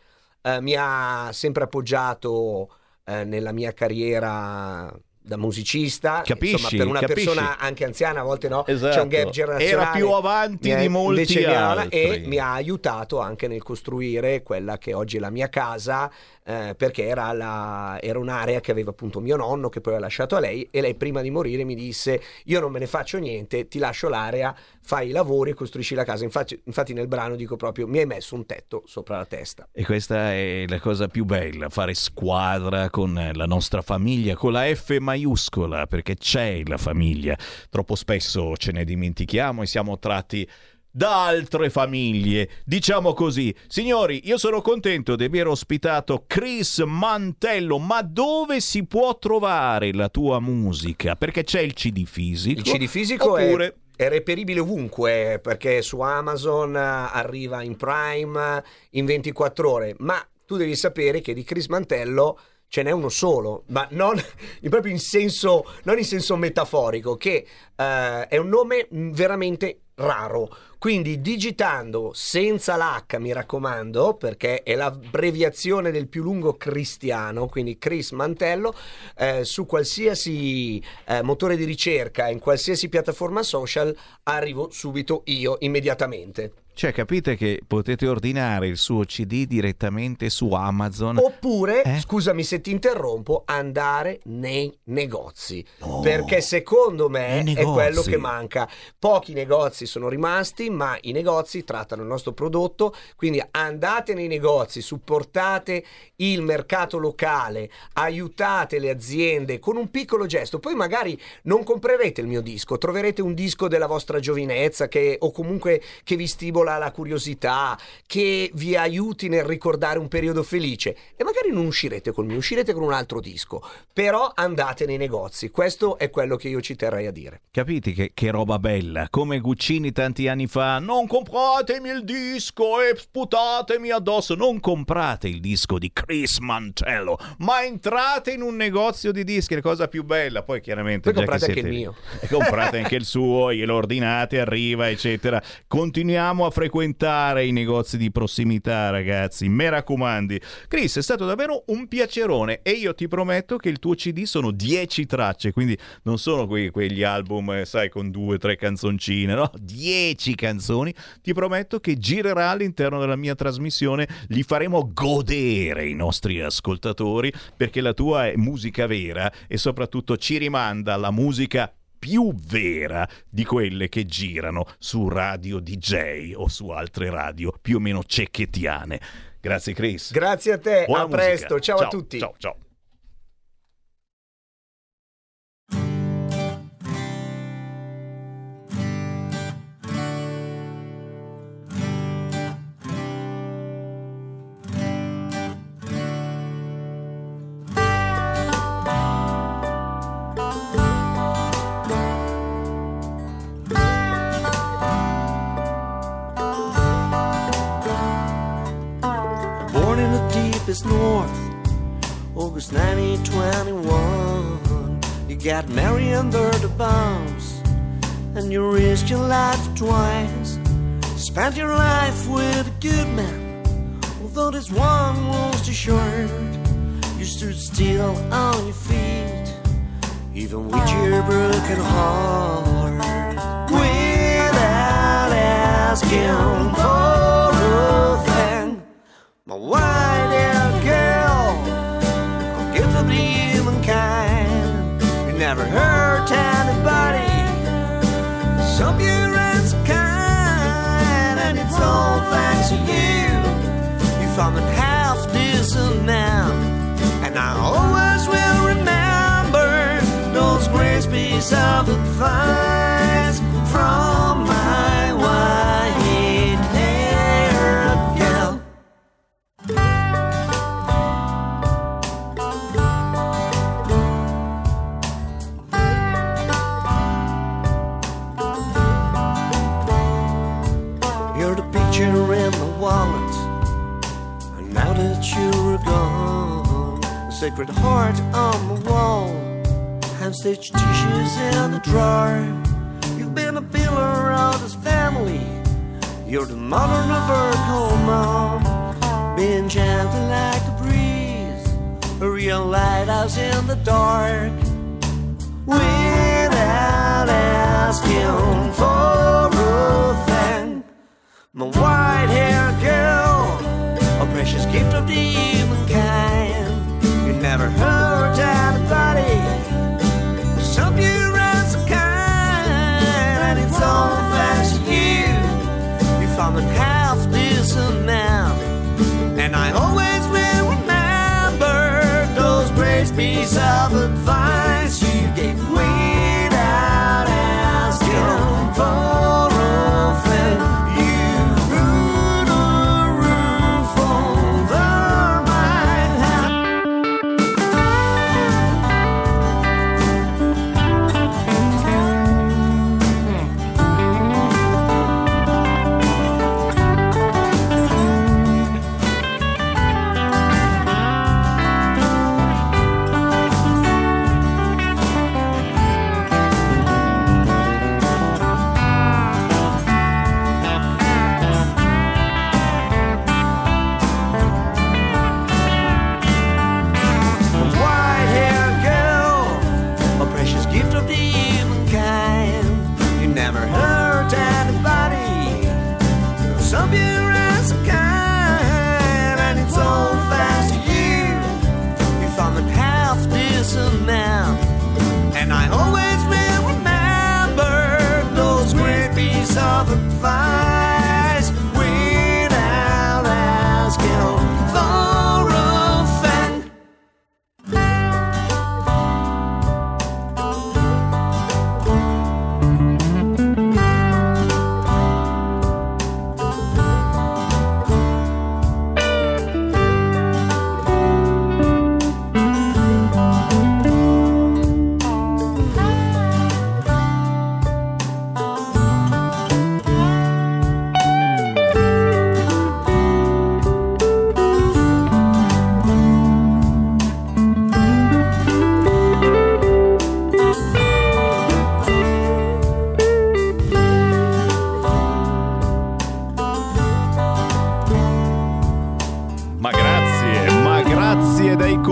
[SPEAKER 24] eh, mi ha sempre appoggiato eh, nella mia carriera da musicista,
[SPEAKER 2] Capisci,
[SPEAKER 24] insomma per una
[SPEAKER 2] capisci.
[SPEAKER 24] persona anche anziana a volte no, c'è
[SPEAKER 2] Esatto.
[SPEAKER 24] un gap generazionale.
[SPEAKER 2] Era più avanti
[SPEAKER 24] ha-
[SPEAKER 2] di molti
[SPEAKER 24] mia nonna-
[SPEAKER 2] altri.
[SPEAKER 24] E mi ha aiutato anche nel costruire quella che oggi è la mia casa, eh, perché era, la- era un'area che aveva appunto mio nonno che poi ha lasciato a lei e lei prima di morire mi disse io non me ne faccio niente, ti lascio l'area, fai i lavori e costruisci la casa. Infatti, infatti nel brano dico proprio mi hai messo un tetto sopra la testa.
[SPEAKER 2] E questa è la cosa più bella, fare squadra con la nostra famiglia, con la F maiuscola, perché c'è la famiglia. Troppo spesso ce ne dimentichiamo e siamo tratti da altre famiglie. Diciamo così, signori, io sono contento di aver ospitato Chris Mantello, ma dove si può trovare la tua musica? Perché c'è il CD fisico.
[SPEAKER 24] Il CD fisico
[SPEAKER 2] oppure...
[SPEAKER 24] è, è reperibile ovunque perché su Amazon eh, arriva in Prime eh, in 24 ore, ma tu devi sapere che di Chris Mantello ce n'è uno solo, ma non in- proprio in senso, non in senso metaforico, che eh, è un nome mh, veramente raro. Quindi digitando senza l'H, mi raccomando, perché è l'abbreviazione del più lungo cristiano, quindi Chris Mantello, eh, su qualsiasi eh, motore di ricerca, in qualsiasi piattaforma social, arrivo subito io immediatamente.
[SPEAKER 2] Cioè, capite che potete ordinare il suo CD direttamente su Amazon.
[SPEAKER 24] Oppure,
[SPEAKER 2] Eh?
[SPEAKER 24] scusami se ti interrompo, andare nei negozi. Perché secondo me è quello che manca. Pochi negozi sono rimasti, ma i negozi trattano il nostro prodotto. Quindi andate nei negozi, supportate il mercato locale, aiutate le aziende con un piccolo gesto. Poi magari non comprerete il mio disco, troverete un disco della vostra giovinezza che, o comunque che vi stimola la curiosità, che vi aiuti nel ricordare un periodo felice. E magari non uscirete col mio, uscirete con un altro disco. Però andate nei negozi. Questo è quello che io ci terrei a dire.
[SPEAKER 2] Capiti che, che roba bella? Come Guccini tanti anni fa. Non compratemi il disco e sputatemi addosso. Non comprate il disco di Chris Mantello, ma entrate in un negozio di dischi. La cosa più bella. Poi chiaramente...
[SPEAKER 24] Poi comprate
[SPEAKER 2] che
[SPEAKER 24] anche
[SPEAKER 2] siete
[SPEAKER 24] il mio.
[SPEAKER 2] E comprate anche il suo, glielo ordinate, arriva, eccetera. Continuiamo a frequentare i negozi di prossimità, ragazzi. Mi raccomandi. Chris, è stato davvero un piacerone e io ti prometto che il tuo CD sono 10 tracce, quindi non sono quei- quegli album, eh, sai, con due tre canzoncine, no? 10 canzoni. Ti prometto che girerà all'interno della mia trasmissione, li faremo godere i nostri ascoltatori perché la tua è musica vera e soprattutto ci rimanda alla musica più vera di quelle che girano su radio DJ o su altre radio più o meno cecchettiane. Grazie Chris.
[SPEAKER 24] Grazie a te,
[SPEAKER 2] Buona
[SPEAKER 24] a
[SPEAKER 2] musica.
[SPEAKER 24] presto, ciao, a tutti.
[SPEAKER 2] Ciao, ciao.
[SPEAKER 24] August 1921. You got married under the bombs, and you risked your life twice. Spent your life with a good man, although this one was too short. You stood still on your feet, even with your broken heart. Without asking for a thing, my white-haired never hurt anybody, so pure and so kind, and it's all thanks to you. You found a half decent now, and I always will remember those great pieces of advice sacred heart on the wall, hand stitched tissues in the drawer. You've been a pillar of this family. You're the mother of our cold mom, being gentle like a breeze, a real lighthouse in the dark. Without asking for a thing. My white haired girl, a precious gift of the never hurt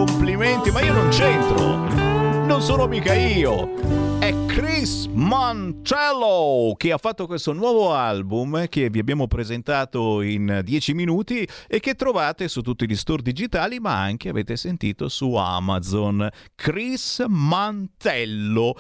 [SPEAKER 2] complimenti, ma io non c'entro. Non sono mica io. È Chris Mancello che ha fatto questo nuovo album che vi abbiamo presentato in 10 minuti e che trovate su tutti gli store digitali, ma anche avete sentito su Amazon. Chris Mantello.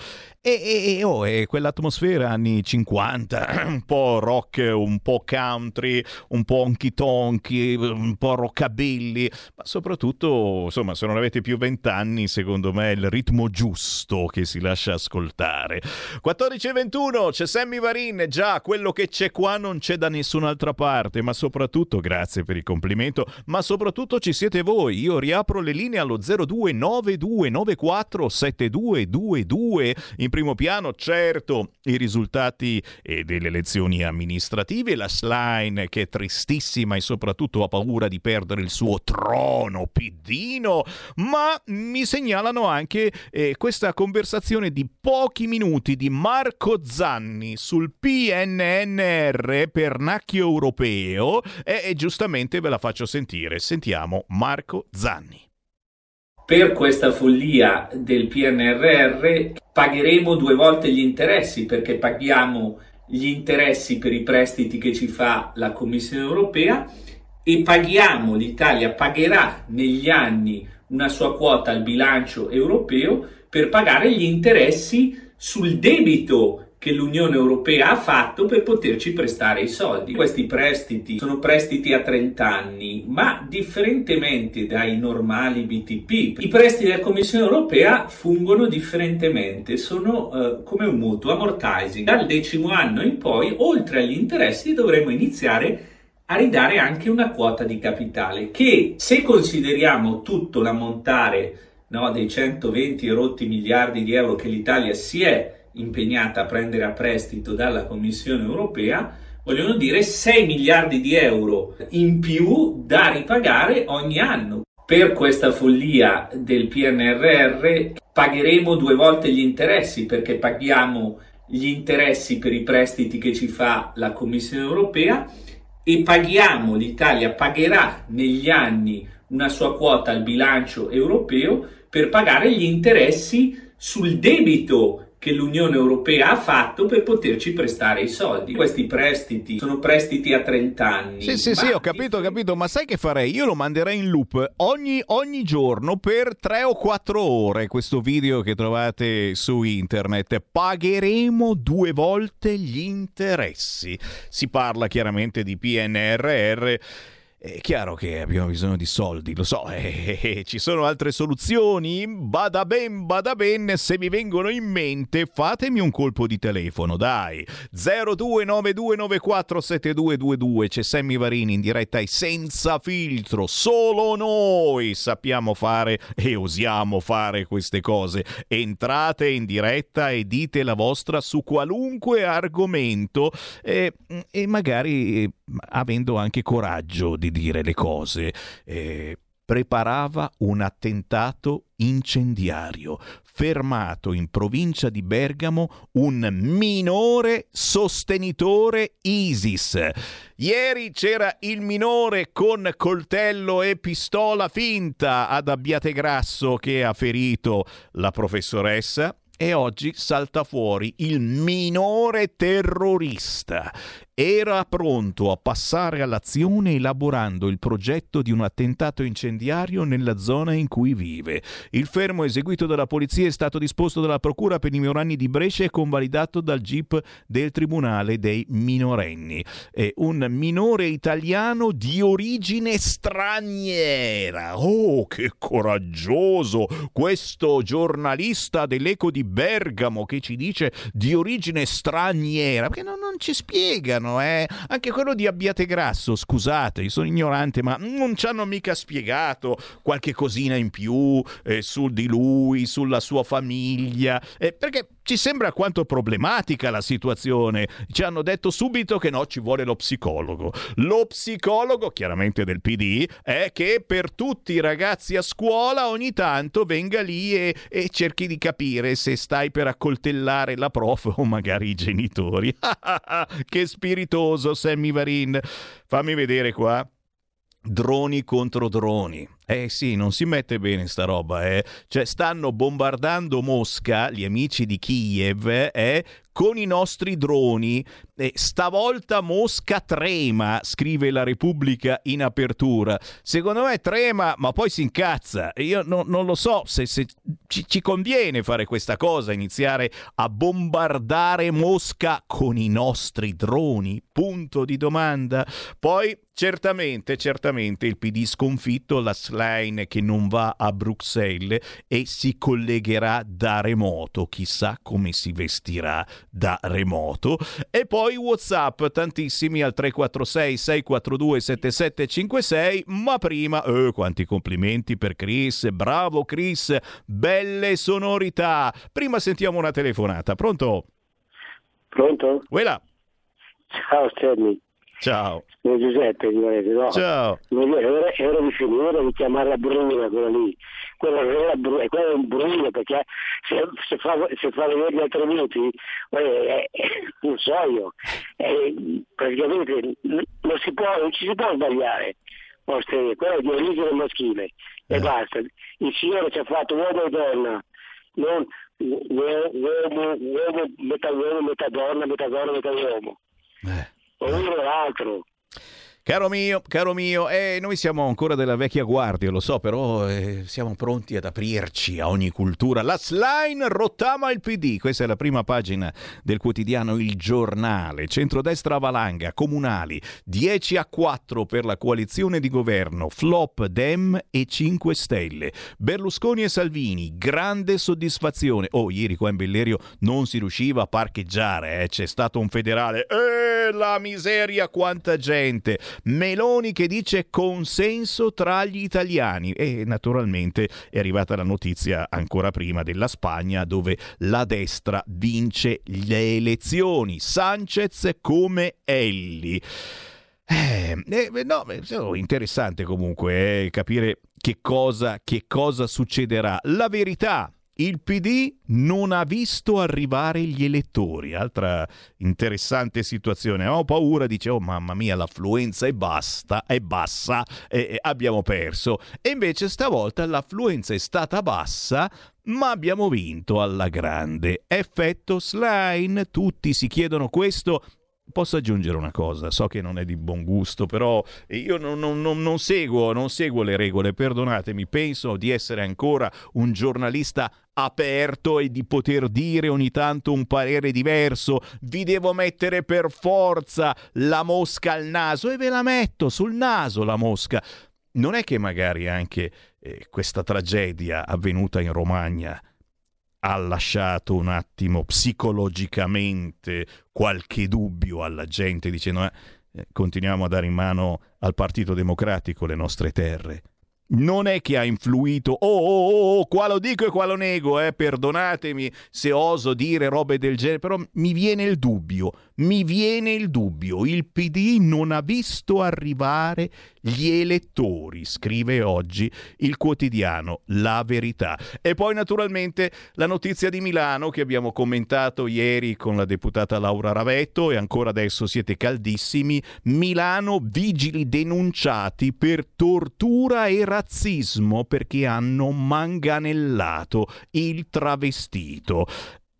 [SPEAKER 2] E, e- e- oh, è quell'atmosfera anni 50, un po' rock, un po' country, un po' honky tonky, un po' rockabilly, ma soprattutto, insomma, se non avete più vent'anni, secondo me è il ritmo giusto che si lascia ascoltare. Fare. 14.21, c'è Sammy Varin, già quello che c'è qua non c'è da nessun'altra parte, ma soprattutto, grazie per il complimento, ma soprattutto ci siete voi. Io riapro le linee allo 0292947222. In primo piano, certo, i risultati eh, delle elezioni amministrative, la slime che è tristissima e soprattutto ha paura di perdere il suo trono piddino, ma mi segnalano anche eh, questa conversazione di pochi minuti di Marco Zanni sul PNNR pernacchio europeo e, e giustamente ve la faccio sentire. Sentiamo Marco Zanni.
[SPEAKER 25] Per questa follia del PNRR pagheremo due volte gli interessi perché paghiamo gli interessi per i prestiti che ci fa la Commissione europea e paghiamo, l'Italia pagherà negli anni una sua quota al bilancio europeo per pagare gli interessi sul debito che l'Unione Europea ha fatto per poterci prestare i soldi. Questi prestiti sono prestiti a 30 anni, ma differentemente dai normali BTP, i prestiti della Commissione Europea fungono differentemente, sono eh, come un mutuo amortizing. Dal decimo anno in poi, oltre agli interessi, dovremo iniziare a ridare anche una quota di capitale che se consideriamo tutto l'ammontare no, dei 120 rotti miliardi di euro che l'Italia si è impegnata a prendere a prestito dalla Commissione europea, vogliono dire 6 miliardi di euro in più da ripagare ogni anno. Per questa follia del PNRR pagheremo due volte gli interessi perché paghiamo gli interessi per i prestiti che ci fa la Commissione europea e paghiamo, l'Italia pagherà negli anni una sua quota al bilancio europeo per pagare gli interessi sul debito che l'Unione Europea ha fatto per poterci prestare i soldi. Questi prestiti sono prestiti a 30 anni.
[SPEAKER 2] Sì, sì, sì, ho capito, ho capito, ma sai che farei? Io lo manderei in loop ogni, ogni giorno per 3 o 4 ore questo video che trovate su internet. Pagheremo due volte gli interessi. Si parla chiaramente di PNRR è chiaro che abbiamo bisogno di soldi, lo so, eh, eh, eh, ci sono altre soluzioni? Bada ben, bada ben, se mi vengono in mente fatemi un colpo di telefono, dai. 0292947222, c'è Sammy Varini in diretta e senza filtro, solo noi sappiamo fare e osiamo fare queste cose. Entrate in diretta e dite la vostra su qualunque argomento e, e magari avendo anche coraggio di dire le cose. Eh, preparava un attentato incendiario. Fermato in provincia di Bergamo un minore sostenitore ISIS. Ieri c'era il minore con coltello e pistola finta ad Abbiategrasso che ha ferito la professoressa e oggi salta fuori il minore terrorista era pronto a passare all'azione elaborando il progetto di un attentato incendiario nella zona in cui vive. Il fermo eseguito dalla polizia è stato disposto dalla Procura per i minorenni di Brescia e convalidato dal GIP del Tribunale dei minorenni. È un minore italiano di origine straniera. Oh, che coraggioso! Questo giornalista dell'Eco di Bergamo che ci dice di origine straniera, perché non, non ci spiegano spiegano, eh? Anche quello di Abbiategrasso, scusate, io sono ignorante, ma non ci hanno mica spiegato qualche cosina in più eh, su di lui, sulla sua famiglia, eh, perché ci sembra quanto problematica la situazione. Ci hanno detto subito che no, ci vuole lo psicologo. Lo psicologo, chiaramente del PD, è che per tutti i ragazzi a scuola ogni tanto venga lì e, e cerchi di capire se stai per accoltellare la prof o magari i genitori. che spiritoso, Sammy Varin. Fammi vedere qua. Droni contro droni. Eh sì, non si mette bene sta roba, eh. Cioè, stanno bombardando Mosca, gli amici di Kiev, eh, con i nostri droni. E stavolta Mosca trema, scrive la Repubblica in apertura. Secondo me trema, ma poi si incazza. Io no, non lo so se, se ci, ci, conviene fare questa cosa, iniziare a bombardare Mosca con i nostri droni. Punto di domanda. Poi, certamente, certamente il PD sconfitto, la Line che non va a Bruxelles e si collegherà da remoto, chissà come si vestirà da remoto. E poi WhatsApp, tantissimi al 346 642 7756, ma prima, eh, quanti complimenti per Chris, bravo Chris, belle sonorità. Prima sentiamo una telefonata, pronto?
[SPEAKER 26] Pronto?
[SPEAKER 2] Quella.
[SPEAKER 26] Ciao Sterni.
[SPEAKER 2] Ciao.
[SPEAKER 26] Sono Giuseppe di Varese, no?
[SPEAKER 2] Ciao.
[SPEAKER 26] Era, era di finire di chiamarla Bruna quella lì. Quella era, Bru- quella è un Bruna perché se, se, fa, se fa vedere gli attributi, eh, eh, non so io, eh, praticamente non, si può, non ci si può sbagliare. Sterni, quella è di origine maschile e basta. Il Signore ci ha fatto uomo e donna, non uomo, uomo, metà uomo, metà donna, metà donna, metà uomo. O uno o l'altro.
[SPEAKER 2] Caro mio, caro mio, eh, noi siamo ancora della vecchia guardia, lo so, però eh, siamo pronti ad aprirci a ogni cultura. La slime rottama il PD, questa è la prima pagina del quotidiano Il Giornale. Centrodestra valanga, comunali, 10 a 4 per la coalizione di governo, flop Dem e 5 Stelle. Berlusconi e Salvini, grande soddisfazione. Oh, ieri qua in Bellerio non si riusciva a parcheggiare, eh, c'è stato un federale. Eh, la miseria, quanta gente! Meloni che dice consenso tra gli italiani e naturalmente è arrivata la notizia ancora prima della Spagna dove la destra vince le elezioni. Sanchez come Elli. Eh, eh, no, interessante comunque eh, capire che cosa, che cosa succederà. La verità il PD non ha visto arrivare gli elettori. Altra interessante situazione. Ho paura, dice, oh mamma mia, l'affluenza è, basta, è bassa, e abbiamo perso. E invece stavolta l'affluenza è stata bassa, ma abbiamo vinto alla grande. Effetto slime, tutti si chiedono questo Posso aggiungere una cosa, so che non è di buon gusto, però io non, non, non, non, seguo, non seguo le regole, perdonatemi, penso di essere ancora un giornalista aperto e di poter dire ogni tanto un parere diverso, vi devo mettere per forza la mosca al naso e ve la metto sul naso la mosca. Non è che magari anche eh, questa tragedia avvenuta in Romagna ha lasciato un attimo psicologicamente qualche dubbio alla gente dicendo eh, continuiamo a dare in mano al Partito Democratico le nostre terre non è che ha influito, oh, oh, oh, oh, qua lo dico e qua lo nego, eh, perdonatemi se oso dire robe del genere, però mi viene il dubbio, mi viene il dubbio, il PD non ha visto arrivare gli elettori, scrive oggi il quotidiano La Verità. E poi naturalmente la notizia di Milano che abbiamo commentato ieri con la deputata Laura Ravetto e ancora adesso siete caldissimi, Milano vigili denunciati per tortura e razzismo perché hanno manganellato il travestito.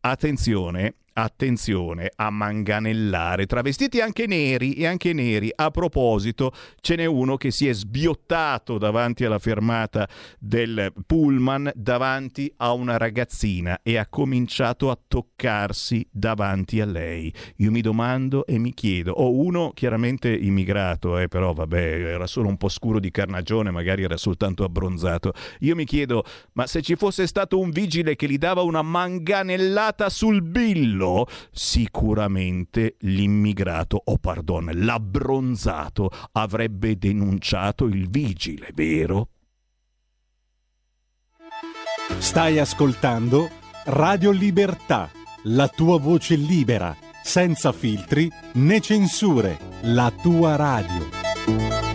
[SPEAKER 2] Attenzione, Attenzione a manganellare, travestiti anche neri e anche neri. A proposito, ce n'è uno che si è sbiottato davanti alla fermata del pullman davanti a una ragazzina e ha cominciato a toccarsi davanti a lei. Io mi domando e mi chiedo, oh, uno chiaramente immigrato, eh, però vabbè, era solo un po' scuro di carnagione, magari era soltanto abbronzato. Io mi chiedo, ma se ci fosse stato un vigile che gli dava una manganellata sul billo, quello sicuramente l'immigrato, o oh pardon, l'abbronzato avrebbe denunciato il vigile, vero?
[SPEAKER 27] Stai ascoltando Radio Libertà, la tua voce libera, senza filtri né censure, la tua radio.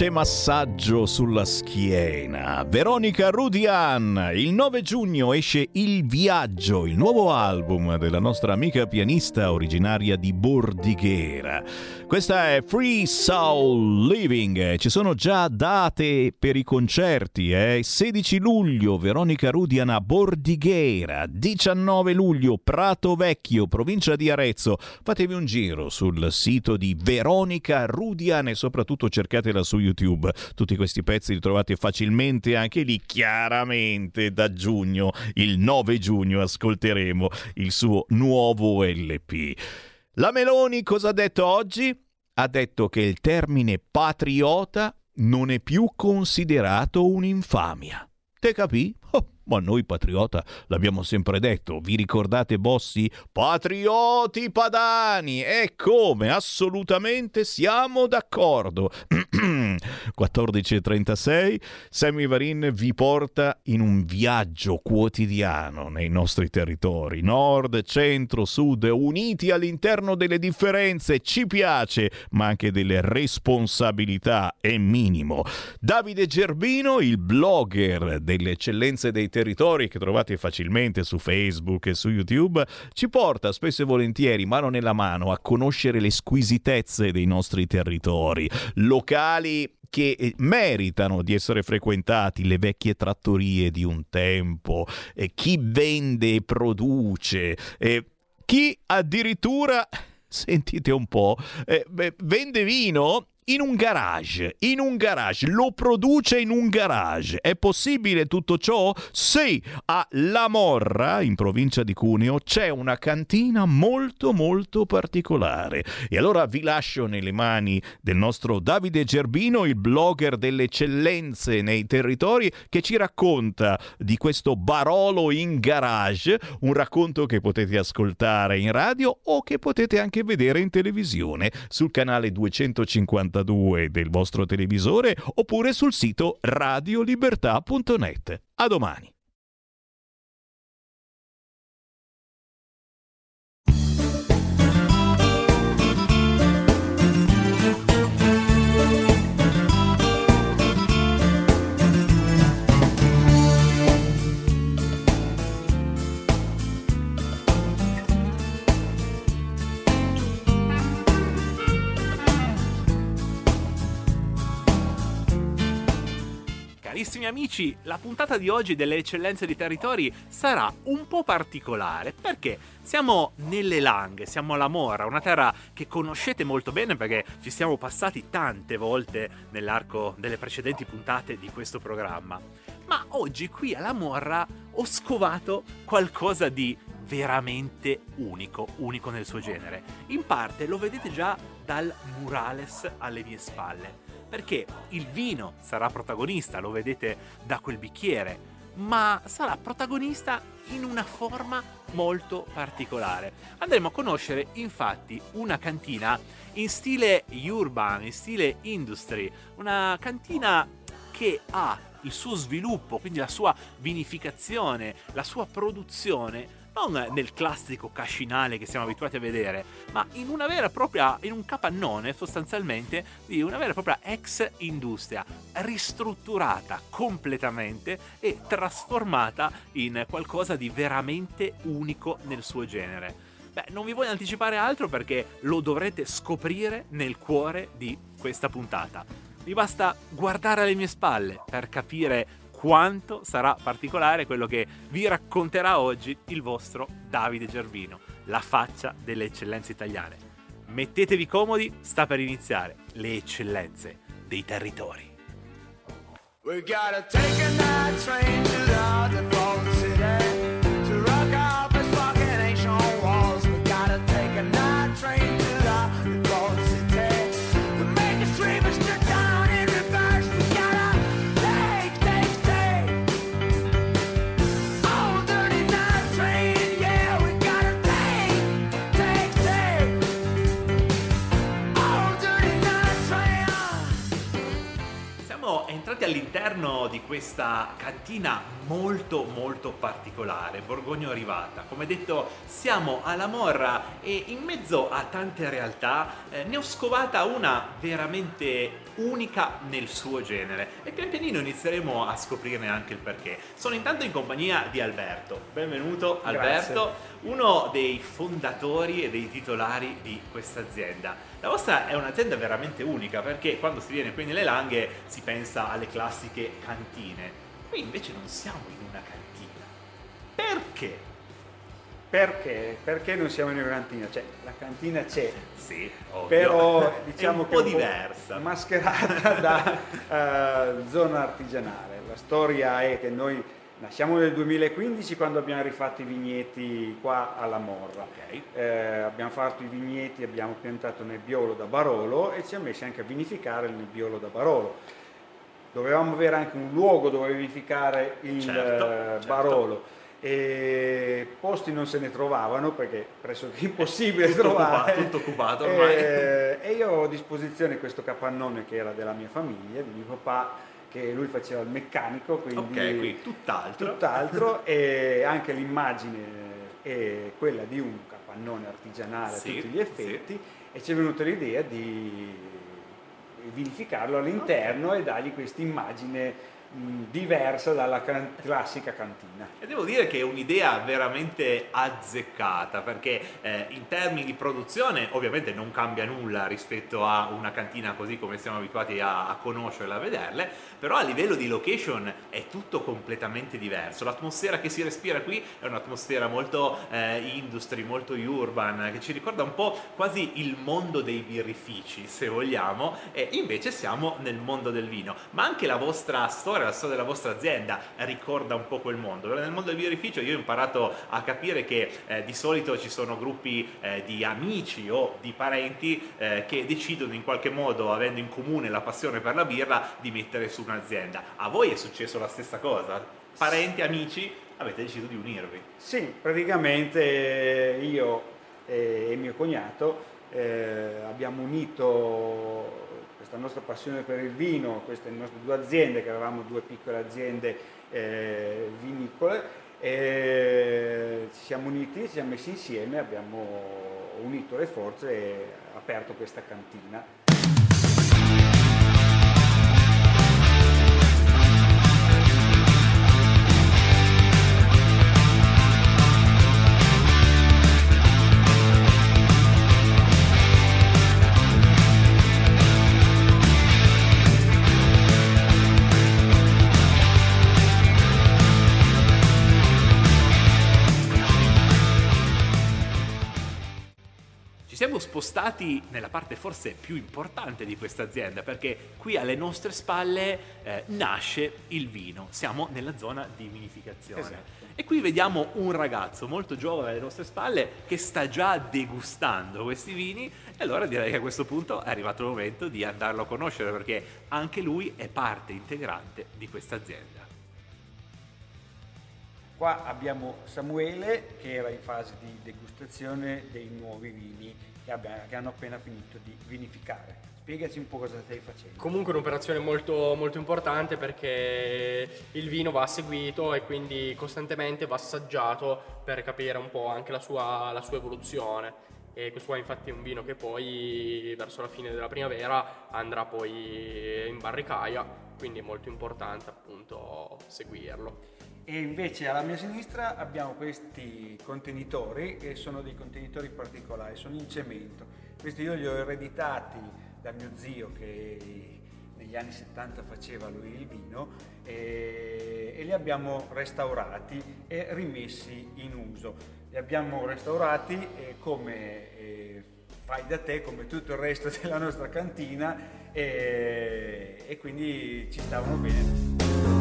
[SPEAKER 2] Dolce massaggio sulla schiena. Veronica Rudian. Il 9 giugno esce Il Viaggio, il nuovo album della nostra amica pianista originaria di Bordighera. Questa è Free Soul Living. Ci sono già date per i concerti. Eh? 16 luglio Veronica Rudian a Bordighera. 19 luglio Prato Vecchio, provincia di Arezzo. Fatevi un giro sul sito di Veronica Rudian e soprattutto cercatela su YouTube. Tutti questi pezzi li trovate facilmente anche lì. Chiaramente da giugno, il 9 giugno, ascolteremo il suo nuovo LP. La Meloni cosa ha detto oggi? Ha detto che il termine patriota non è più considerato un'infamia. Te capì? Ma noi patriota l'abbiamo sempre detto. Vi ricordate Bossi? Patrioti padani! E come? Assolutamente siamo d'accordo. 14.36 Sammy Varin vi porta in un viaggio quotidiano nei nostri territori, nord, centro, sud, uniti all'interno delle differenze, ci piace, ma anche delle responsabilità è minimo. Davide Gerbino, il blogger delle eccellenze dei territori che trovate facilmente su Facebook e su YouTube, ci porta spesso e volentieri mano nella mano a conoscere le squisitezze dei nostri territori, locali che eh, meritano di essere frequentati, le vecchie trattorie di un tempo, eh, chi vende e produce, eh, chi addirittura, sentite un po', eh, beh, vende vino in un garage, in un garage, lo produce in un garage. È possibile tutto ciò? Sì, a La Morra, in provincia di Cuneo, c'è una cantina molto molto particolare. E allora vi lascio nelle mani del nostro Davide Gerbino, il blogger delle eccellenze nei territori, che ci racconta di questo Barolo in garage, un racconto che potete ascoltare in radio o che potete anche vedere in televisione sul canale 252 del vostro televisore oppure sul sito radiolibertà.net. A domani.
[SPEAKER 28] Carissimi amici, la puntata di oggi delle eccellenze di territori sarà un po' particolare perché siamo nelle Langhe, siamo alla Morra, una terra che conoscete molto bene perché ci siamo passati tante volte nell'arco delle precedenti puntate di questo programma. Ma oggi qui alla Morra ho scovato qualcosa di veramente unico, unico nel suo genere. In parte lo vedete già dal murales alle mie spalle perché il vino sarà protagonista, lo vedete da quel bicchiere, ma sarà protagonista in una forma molto particolare. Andremo a conoscere infatti una cantina in stile urban, in stile industry, una cantina che ha il suo sviluppo, quindi la sua vinificazione, la sua produzione non nel classico cascinale che siamo abituati a vedere, ma in una vera e propria, in un capannone sostanzialmente di una vera e propria ex industria, ristrutturata completamente e trasformata in qualcosa di veramente unico nel suo genere. Beh, non vi voglio anticipare altro perché lo dovrete scoprire nel cuore di questa puntata. Vi basta guardare alle mie spalle per capire quanto sarà particolare quello che vi racconterà oggi il vostro Davide Gervino, la faccia delle eccellenze italiane. Mettetevi comodi, sta per iniziare le eccellenze dei territori. We gotta take a night train to the all'interno di questa cantina molto molto particolare, Borgogno Rivata. Come detto, siamo alla Morra e in mezzo a tante realtà eh, ne ho scovata una veramente unica nel suo genere e pian pianino inizieremo a scoprirne anche il perché. Sono intanto in compagnia di Alberto. Benvenuto Alberto, uno dei fondatori e dei titolari di questa azienda. La vostra è un'azienda veramente unica perché quando si viene qui nelle Langhe si pensa alle classiche cantine. Qui invece non siamo in una cantina. Perché?
[SPEAKER 29] Perché? Perché non siamo in una cantina? Cioè, la cantina c'è,
[SPEAKER 28] Sì, ovvio.
[SPEAKER 29] però diciamo
[SPEAKER 28] è un
[SPEAKER 29] che
[SPEAKER 28] po'
[SPEAKER 29] è un
[SPEAKER 28] diversa.
[SPEAKER 29] mascherata da eh, zona artigianale. La storia è che noi nasciamo nel 2015 quando abbiamo rifatto i vigneti qua alla Morra. Eh, abbiamo fatto i vigneti, abbiamo piantato nebbiolo da Barolo e ci siamo messi anche a vinificare il nebbiolo da Barolo. Dovevamo avere anche un luogo dove vinificare il
[SPEAKER 28] Certo,
[SPEAKER 29] eh,
[SPEAKER 28] certo.
[SPEAKER 29] Barolo. E posti non se ne trovavano perché pressoché impossibile
[SPEAKER 28] Tutto
[SPEAKER 29] trovare.
[SPEAKER 28] occupato, tutto occupato ormai.
[SPEAKER 29] Eh, e io ho a disposizione questo capannone che era della mia famiglia, di mio papà, che lui faceva il meccanico, quindi
[SPEAKER 28] Ok, qui tutt'altro.
[SPEAKER 29] tutt'altro, e anche l'immagine è quella di un capannone artigianale
[SPEAKER 28] Sì,
[SPEAKER 29] a tutti gli effetti e ci è venuta l'idea di vinificarlo all'interno e dargli questa immagine diversa dalla can- classica cantina.
[SPEAKER 28] E devo dire che è un'idea veramente azzeccata perché eh, in termini di produzione ovviamente non cambia nulla rispetto a una cantina così come siamo abituati a, a conoscerla, a vederle, però a livello di location è tutto completamente diverso. L'atmosfera che si respira qui è un'atmosfera molto eh, industry, molto urban, che ci ricorda un po' quasi il mondo dei birrifici, se vogliamo, e invece siamo nel mondo del vino. Ma anche la vostra storia, la storia della vostra azienda ricorda un po' quel mondo. Nel mondo del birrificio io ho imparato a capire che eh, di solito ci sono gruppi eh, di amici o di parenti eh, che decidono in qualche modo, avendo in comune la passione per la birra, di mettere su un'azienda. A voi è successo la stessa cosa? Parenti, amici, avete deciso di unirvi.
[SPEAKER 29] Sì, praticamente io e mio cognato eh, abbiamo unito questa nostra passione per il vino, queste nostre due aziende, che avevamo due piccole aziende eh, vinicole, e ci siamo uniti, ci siamo messi insieme, abbiamo unito le forze e aperto questa cantina.
[SPEAKER 28] Spostati nella parte forse più importante di questa azienda perché qui alle nostre spalle eh, nasce il vino, siamo nella zona di vinificazione.
[SPEAKER 29] Esatto.
[SPEAKER 28] E qui vediamo un ragazzo molto giovane alle nostre spalle che sta già degustando questi vini e allora direi che a questo punto è arrivato il momento di andarlo a conoscere perché anche lui è parte integrante di questa azienda.
[SPEAKER 29] Qua abbiamo Samuele che era in fase di degustazione dei nuovi vini che, abbia- che hanno appena finito di vinificare. Spiegaci un po' cosa stai facendo.
[SPEAKER 30] Comunque un'operazione molto, molto importante perché il vino va seguito e quindi costantemente va assaggiato per capire un po' anche la sua, la sua evoluzione. E questo qua infatti è un vino che poi verso la fine della primavera andrà poi in barricaia, quindi è molto importante appunto seguirlo.
[SPEAKER 29] E invece alla mia sinistra abbiamo questi contenitori che sono dei contenitori particolari, sono in cemento. Questi io li ho ereditati da mio zio che negli anni 70 faceva lui il vino e, e li abbiamo restaurati e rimessi in uso. Li abbiamo restaurati eh, come eh, fai da te, come tutto il resto della nostra cantina e, e quindi ci stavano bene.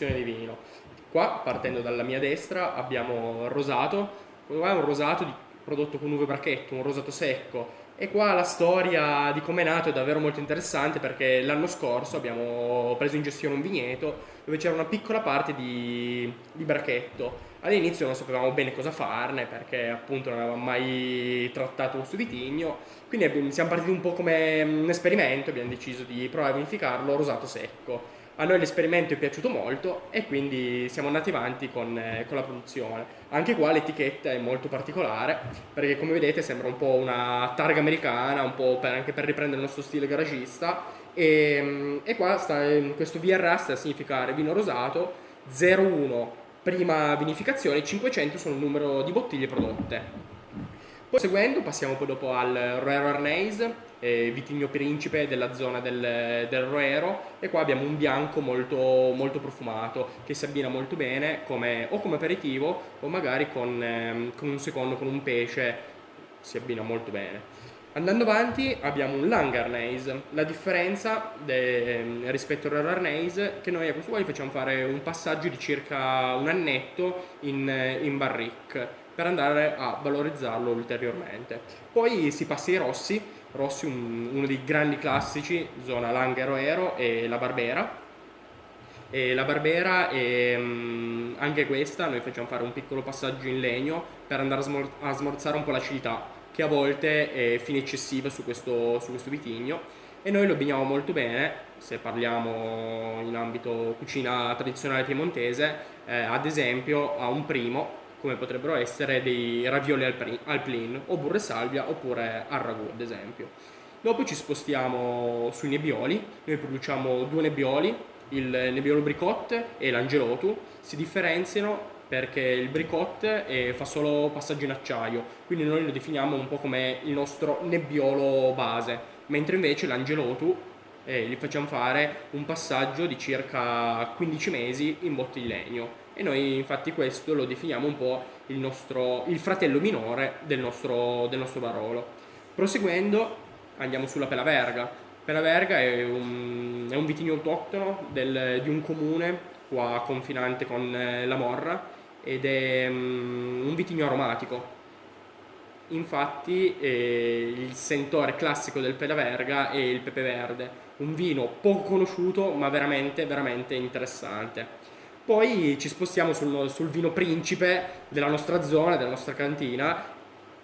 [SPEAKER 30] Produzione di vino. Qua, partendo dalla mia destra, abbiamo rosato. Qua è un rosato di- prodotto con uve bracchetto, un rosato secco. E qua la storia di come è nato è davvero molto interessante perché l'anno scorso abbiamo preso in gestione un vigneto dove c'era una piccola parte di, di bracchetto. All'inizio non sapevamo bene cosa farne perché appunto non avevamo mai trattato questo vitigno, quindi abbiamo- siamo partiti un po' come un esperimento, abbiamo deciso di provare a vinificarlo rosato secco. A noi l'esperimento è piaciuto molto e quindi siamo andati avanti con, eh, con la produzione. Anche qua l'etichetta è molto particolare perché come vedete sembra un po' una targa americana, un po' per- anche per riprendere il nostro stile garagista e, e qua sta, eh, questo VRA sta a significare vino rosato 01 prima vinificazione, 500 sono il numero di bottiglie prodotte. Poi seguendo passiamo poi dopo al Roero Arneis, eh, vitigno principe della zona del, del Roero e qua abbiamo un bianco molto, molto profumato che si abbina molto bene come, o come aperitivo o magari con, ehm, con un secondo, con un pesce, si abbina molto bene. Andando avanti abbiamo un Langarneis, la differenza de- rispetto al è che noi a questo qua gli facciamo fare un passaggio di circa un annetto in, in barrique per andare a valorizzarlo ulteriormente. Poi si passa ai rossi, rossi un- uno dei grandi classici, zona Langhe Roero e la Barbera. E la Barbera è mm, anche questa, noi facciamo fare un piccolo passaggio in legno per andare a, smor- a smorzare un po' l'acidità, che a volte è fine eccessiva su questo, su questo vitigno. E noi lo abbiniamo molto bene, se parliamo in ambito cucina tradizionale piemontese, eh, ad esempio a un primo, come potrebbero essere dei ravioli al, plin, o burre salvia, oppure al ragù, ad esempio. Dopo ci spostiamo sui nebbioli, noi produciamo due nebbioli, il nebbiolo bricotte e l'angelotu, si differenziano perché il bricotte fa solo passaggio in acciaio, quindi noi lo definiamo un po' come il nostro nebbiolo base, mentre invece l'angelotu eh, gli facciamo fare un passaggio di circa 15 mesi in botte di legno e noi infatti questo lo definiamo un po' il, nostro, il fratello minore del nostro, del nostro Barolo. Proseguendo andiamo sulla Pela Verga. Pela Verga è un, è un vitigno autoctono del- di un comune qua confinante con eh, la Morra ed è mm, un vitigno aromatico. Infatti eh, il sentore classico del Pela Verga è il pepe verde, un vino poco conosciuto ma veramente veramente interessante. Poi ci spostiamo sul, sul vino principe della nostra zona, della nostra cantina,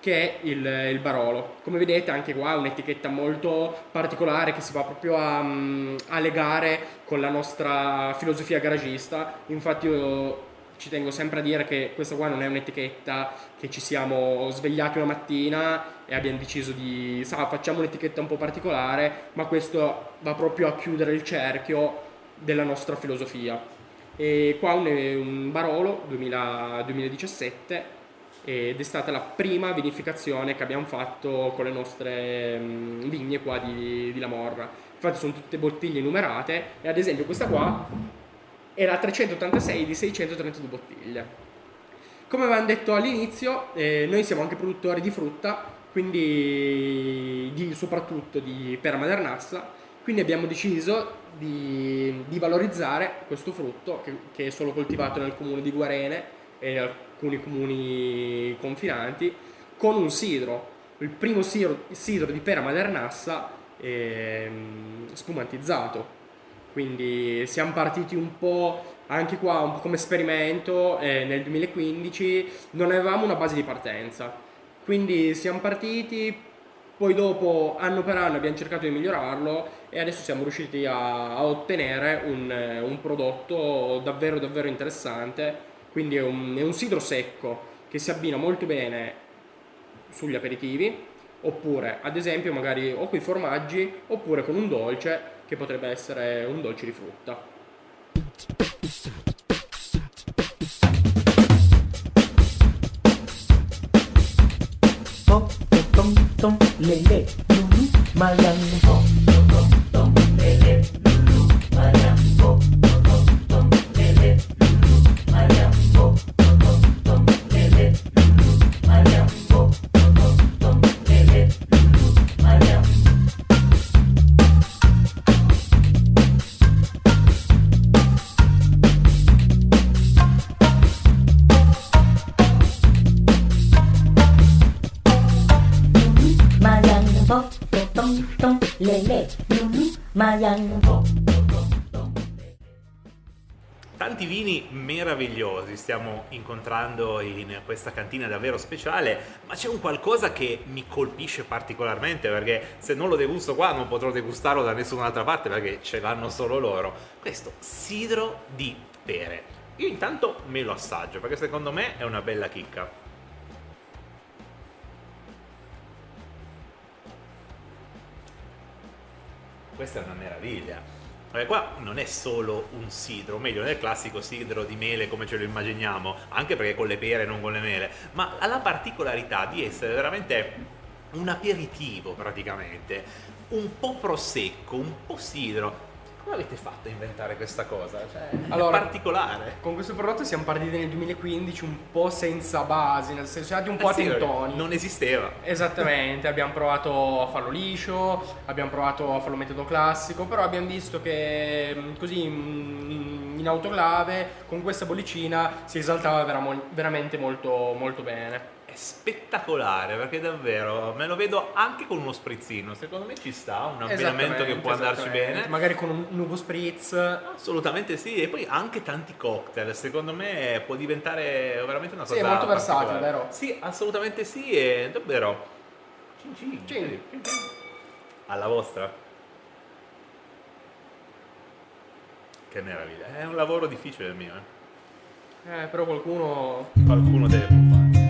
[SPEAKER 30] che è il, il Barolo. Come vedete anche qua un'etichetta molto particolare che si va proprio a, mm, a legare con la nostra filosofia garagista. Infatti io ci tengo sempre a dire che questa qua non è un'etichetta che ci siamo svegliati una mattina e abbiamo deciso di, sa, facciamo un'etichetta un po' particolare, ma questo va proprio a chiudere il cerchio della nostra filosofia. E qua un, un Barolo 2000 2017 ed è stata la prima vinificazione che abbiamo fatto con le nostre mm, vigne qua di, di La Morra. Infatti sono tutte bottiglie numerate e ad esempio questa qua era 386 di 632 bottiglie. Come avevamo detto all'inizio, eh, noi siamo anche produttori di frutta, quindi di- soprattutto di pera madernassa, quindi abbiamo deciso di, di valorizzare questo frutto che, che è solo coltivato nel comune di Guarene e in alcuni comuni confinanti con un sidro, il primo sidro, sidro di pera madernassa ehm, spumantizzato. Quindi siamo partiti un po' anche qua un po' come esperimento eh, nel 2015, non avevamo una base di partenza. Quindi siamo partiti, poi dopo anno per anno abbiamo cercato di migliorarlo e adesso siamo riusciti a, a ottenere un, eh, un prodotto davvero davvero interessante. Quindi è un, è un sidro secco che si abbina molto bene sugli aperitivi oppure ad esempio magari o con i formaggi oppure con un dolce che potrebbe essere un dolce di frutta.
[SPEAKER 31] Tom, tom, tom, lele, lulu. Tom, tom,
[SPEAKER 32] mayan.
[SPEAKER 2] Tanti vini meravigliosi stiamo incontrando in questa cantina davvero speciale, ma c'è un qualcosa che mi colpisce particolarmente perché se non lo degusto qua non potrò degustarlo da nessun'altra parte perché ce l'hanno solo loro. Questo sidro di pere. Io intanto me lo assaggio perché secondo me è una bella chicca. Questa è una meraviglia. Perché qua non è solo un sidro, o meglio, non è il classico sidro di mele come ce lo immaginiamo, anche perché con le pere non con le mele, ma ha la particolarità di essere veramente un aperitivo praticamente, un po' prosecco, un po' sidro. Come avete fatto a inventare questa cosa? Cioè,
[SPEAKER 30] Allora,
[SPEAKER 2] è particolare.
[SPEAKER 30] Con questo prodotto siamo partiti nel 2015 un po' senza basi, nel senso siamo un po'
[SPEAKER 2] Eh sì,
[SPEAKER 30] a tentoni.
[SPEAKER 2] Non esisteva.
[SPEAKER 30] Esattamente, abbiamo provato a farlo liscio, abbiamo provato a farlo metodo classico, però abbiamo visto che mh, così mh, in autoclave con questa bollicina si esaltava veramente molto, molto bene.
[SPEAKER 2] Spettacolare perché davvero me lo vedo anche con uno sprizzino. Secondo me ci sta un abbinamento che può andarci bene.
[SPEAKER 30] Magari con un nuovo spritz.
[SPEAKER 2] Assolutamente sì, e poi anche tanti cocktail. Secondo me può diventare veramente una
[SPEAKER 30] Sì,
[SPEAKER 2] cosa.
[SPEAKER 30] è molto versatile, vero?
[SPEAKER 2] Sì, assolutamente sì, e davvero. Cin. cin
[SPEAKER 30] cin.
[SPEAKER 2] Alla vostra. Che meraviglia. È un lavoro difficile il mio, eh.
[SPEAKER 30] Eh, però qualcuno...
[SPEAKER 2] Qualcuno deve fare.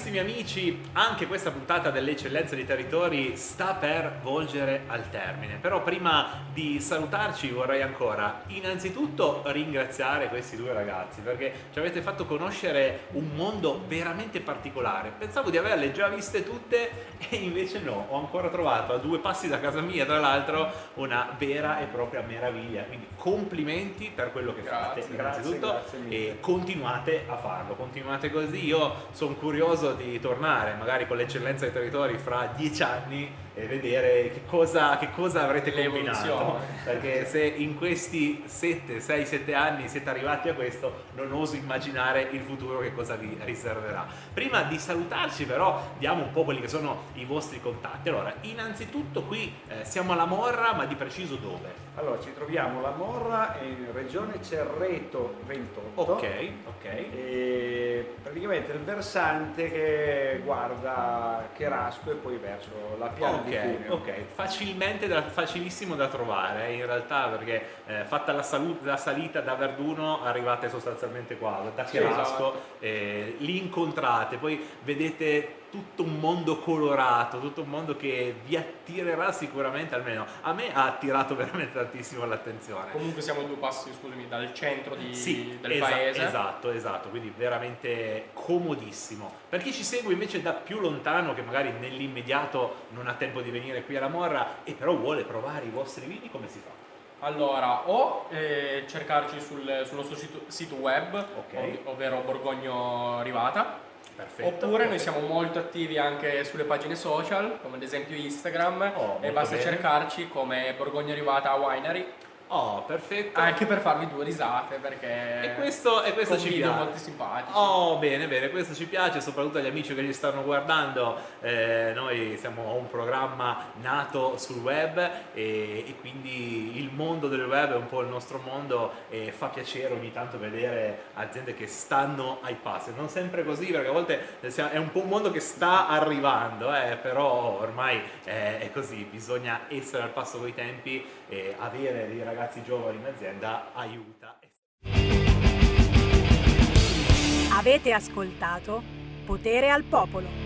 [SPEAKER 2] Carissimi amici, anche questa puntata dell'eccellenza dei territori sta per volgere al termine. Però prima di salutarci vorrei ancora innanzitutto ringraziare questi due ragazzi perché ci avete fatto conoscere un mondo veramente particolare. Pensavo di averle già viste tutte e invece no, ho ancora trovato a due passi da casa mia, tra l'altro, una vera e propria meraviglia. Quindi complimenti per quello che fate,
[SPEAKER 29] Grazie,
[SPEAKER 2] innanzitutto,
[SPEAKER 29] grazie mille.
[SPEAKER 2] e continuate a farlo, continuate così. Io sono curioso di tornare magari con l'eccellenza dei territori fra dieci anni e vedere che cosa, che cosa avrete combinato. Perché se in questi 7, 6, 7 anni siete arrivati a questo, non oso immaginare il futuro che cosa vi riserverà. Prima di salutarci però diamo un po' quelli che sono i vostri contatti. Allora, innanzitutto qui eh, siamo alla Morra, ma di preciso dove?
[SPEAKER 29] Allora, ci troviamo la Morra in regione Cerreto 28.
[SPEAKER 2] Ok, ok.
[SPEAKER 29] E praticamente il versante che guarda Cherasco e poi verso la piana di
[SPEAKER 2] Ok, ok, facilmente da- facilissimo da trovare in realtà perché eh, fatta la, salu- la salita da Verduno arrivate sostanzialmente qua, da
[SPEAKER 30] Sì,
[SPEAKER 2] Cherasco,
[SPEAKER 30] esatto.
[SPEAKER 2] eh, li incontrate, poi vedete tutto un mondo colorato, tutto un mondo che vi attirerà sicuramente, almeno a me ha attirato veramente tantissimo l'attenzione.
[SPEAKER 30] Comunque siamo a due passi, scusami, dal centro di-
[SPEAKER 2] Sì,
[SPEAKER 30] del
[SPEAKER 2] esa-
[SPEAKER 30] paese.
[SPEAKER 2] Esatto, esatto, quindi veramente comodissimo. Per chi ci segue invece da più lontano, che magari nell'immediato non ha tempo di venire qui alla Morra e però vuole provare i vostri vini, come si fa?
[SPEAKER 30] Allora, o eh, cercarci sul, sul nostro sito, sito web, ov- ovvero Borgogno Rivata.
[SPEAKER 2] Perfetto,
[SPEAKER 30] Oppure noi siamo molto attivi anche sulle pagine social, come ad esempio Instagram, e
[SPEAKER 2] molto
[SPEAKER 30] basta
[SPEAKER 2] bene.
[SPEAKER 30] cercarci come Borgogno Rivata Winery.
[SPEAKER 2] Oh, perfetto.
[SPEAKER 30] Anche per farvi due risate, perché
[SPEAKER 2] E questo, e questo ci piace.
[SPEAKER 30] molto simpatici.
[SPEAKER 2] Oh, bene, bene, questo ci piace, soprattutto agli amici che ci stanno guardando. Eh, noi siamo un programma nato sul web e, e quindi il mondo del web è un po' il nostro mondo e fa piacere ogni tanto vedere aziende che stanno ai passi. Non sempre così, perché a volte è un po' un mondo che sta arrivando, eh, però ormai eh, è così, bisogna essere al passo con i tempi e avere dei ragazzi giovani in azienda aiuta.
[SPEAKER 1] Avete ascoltato Potere al Popolo.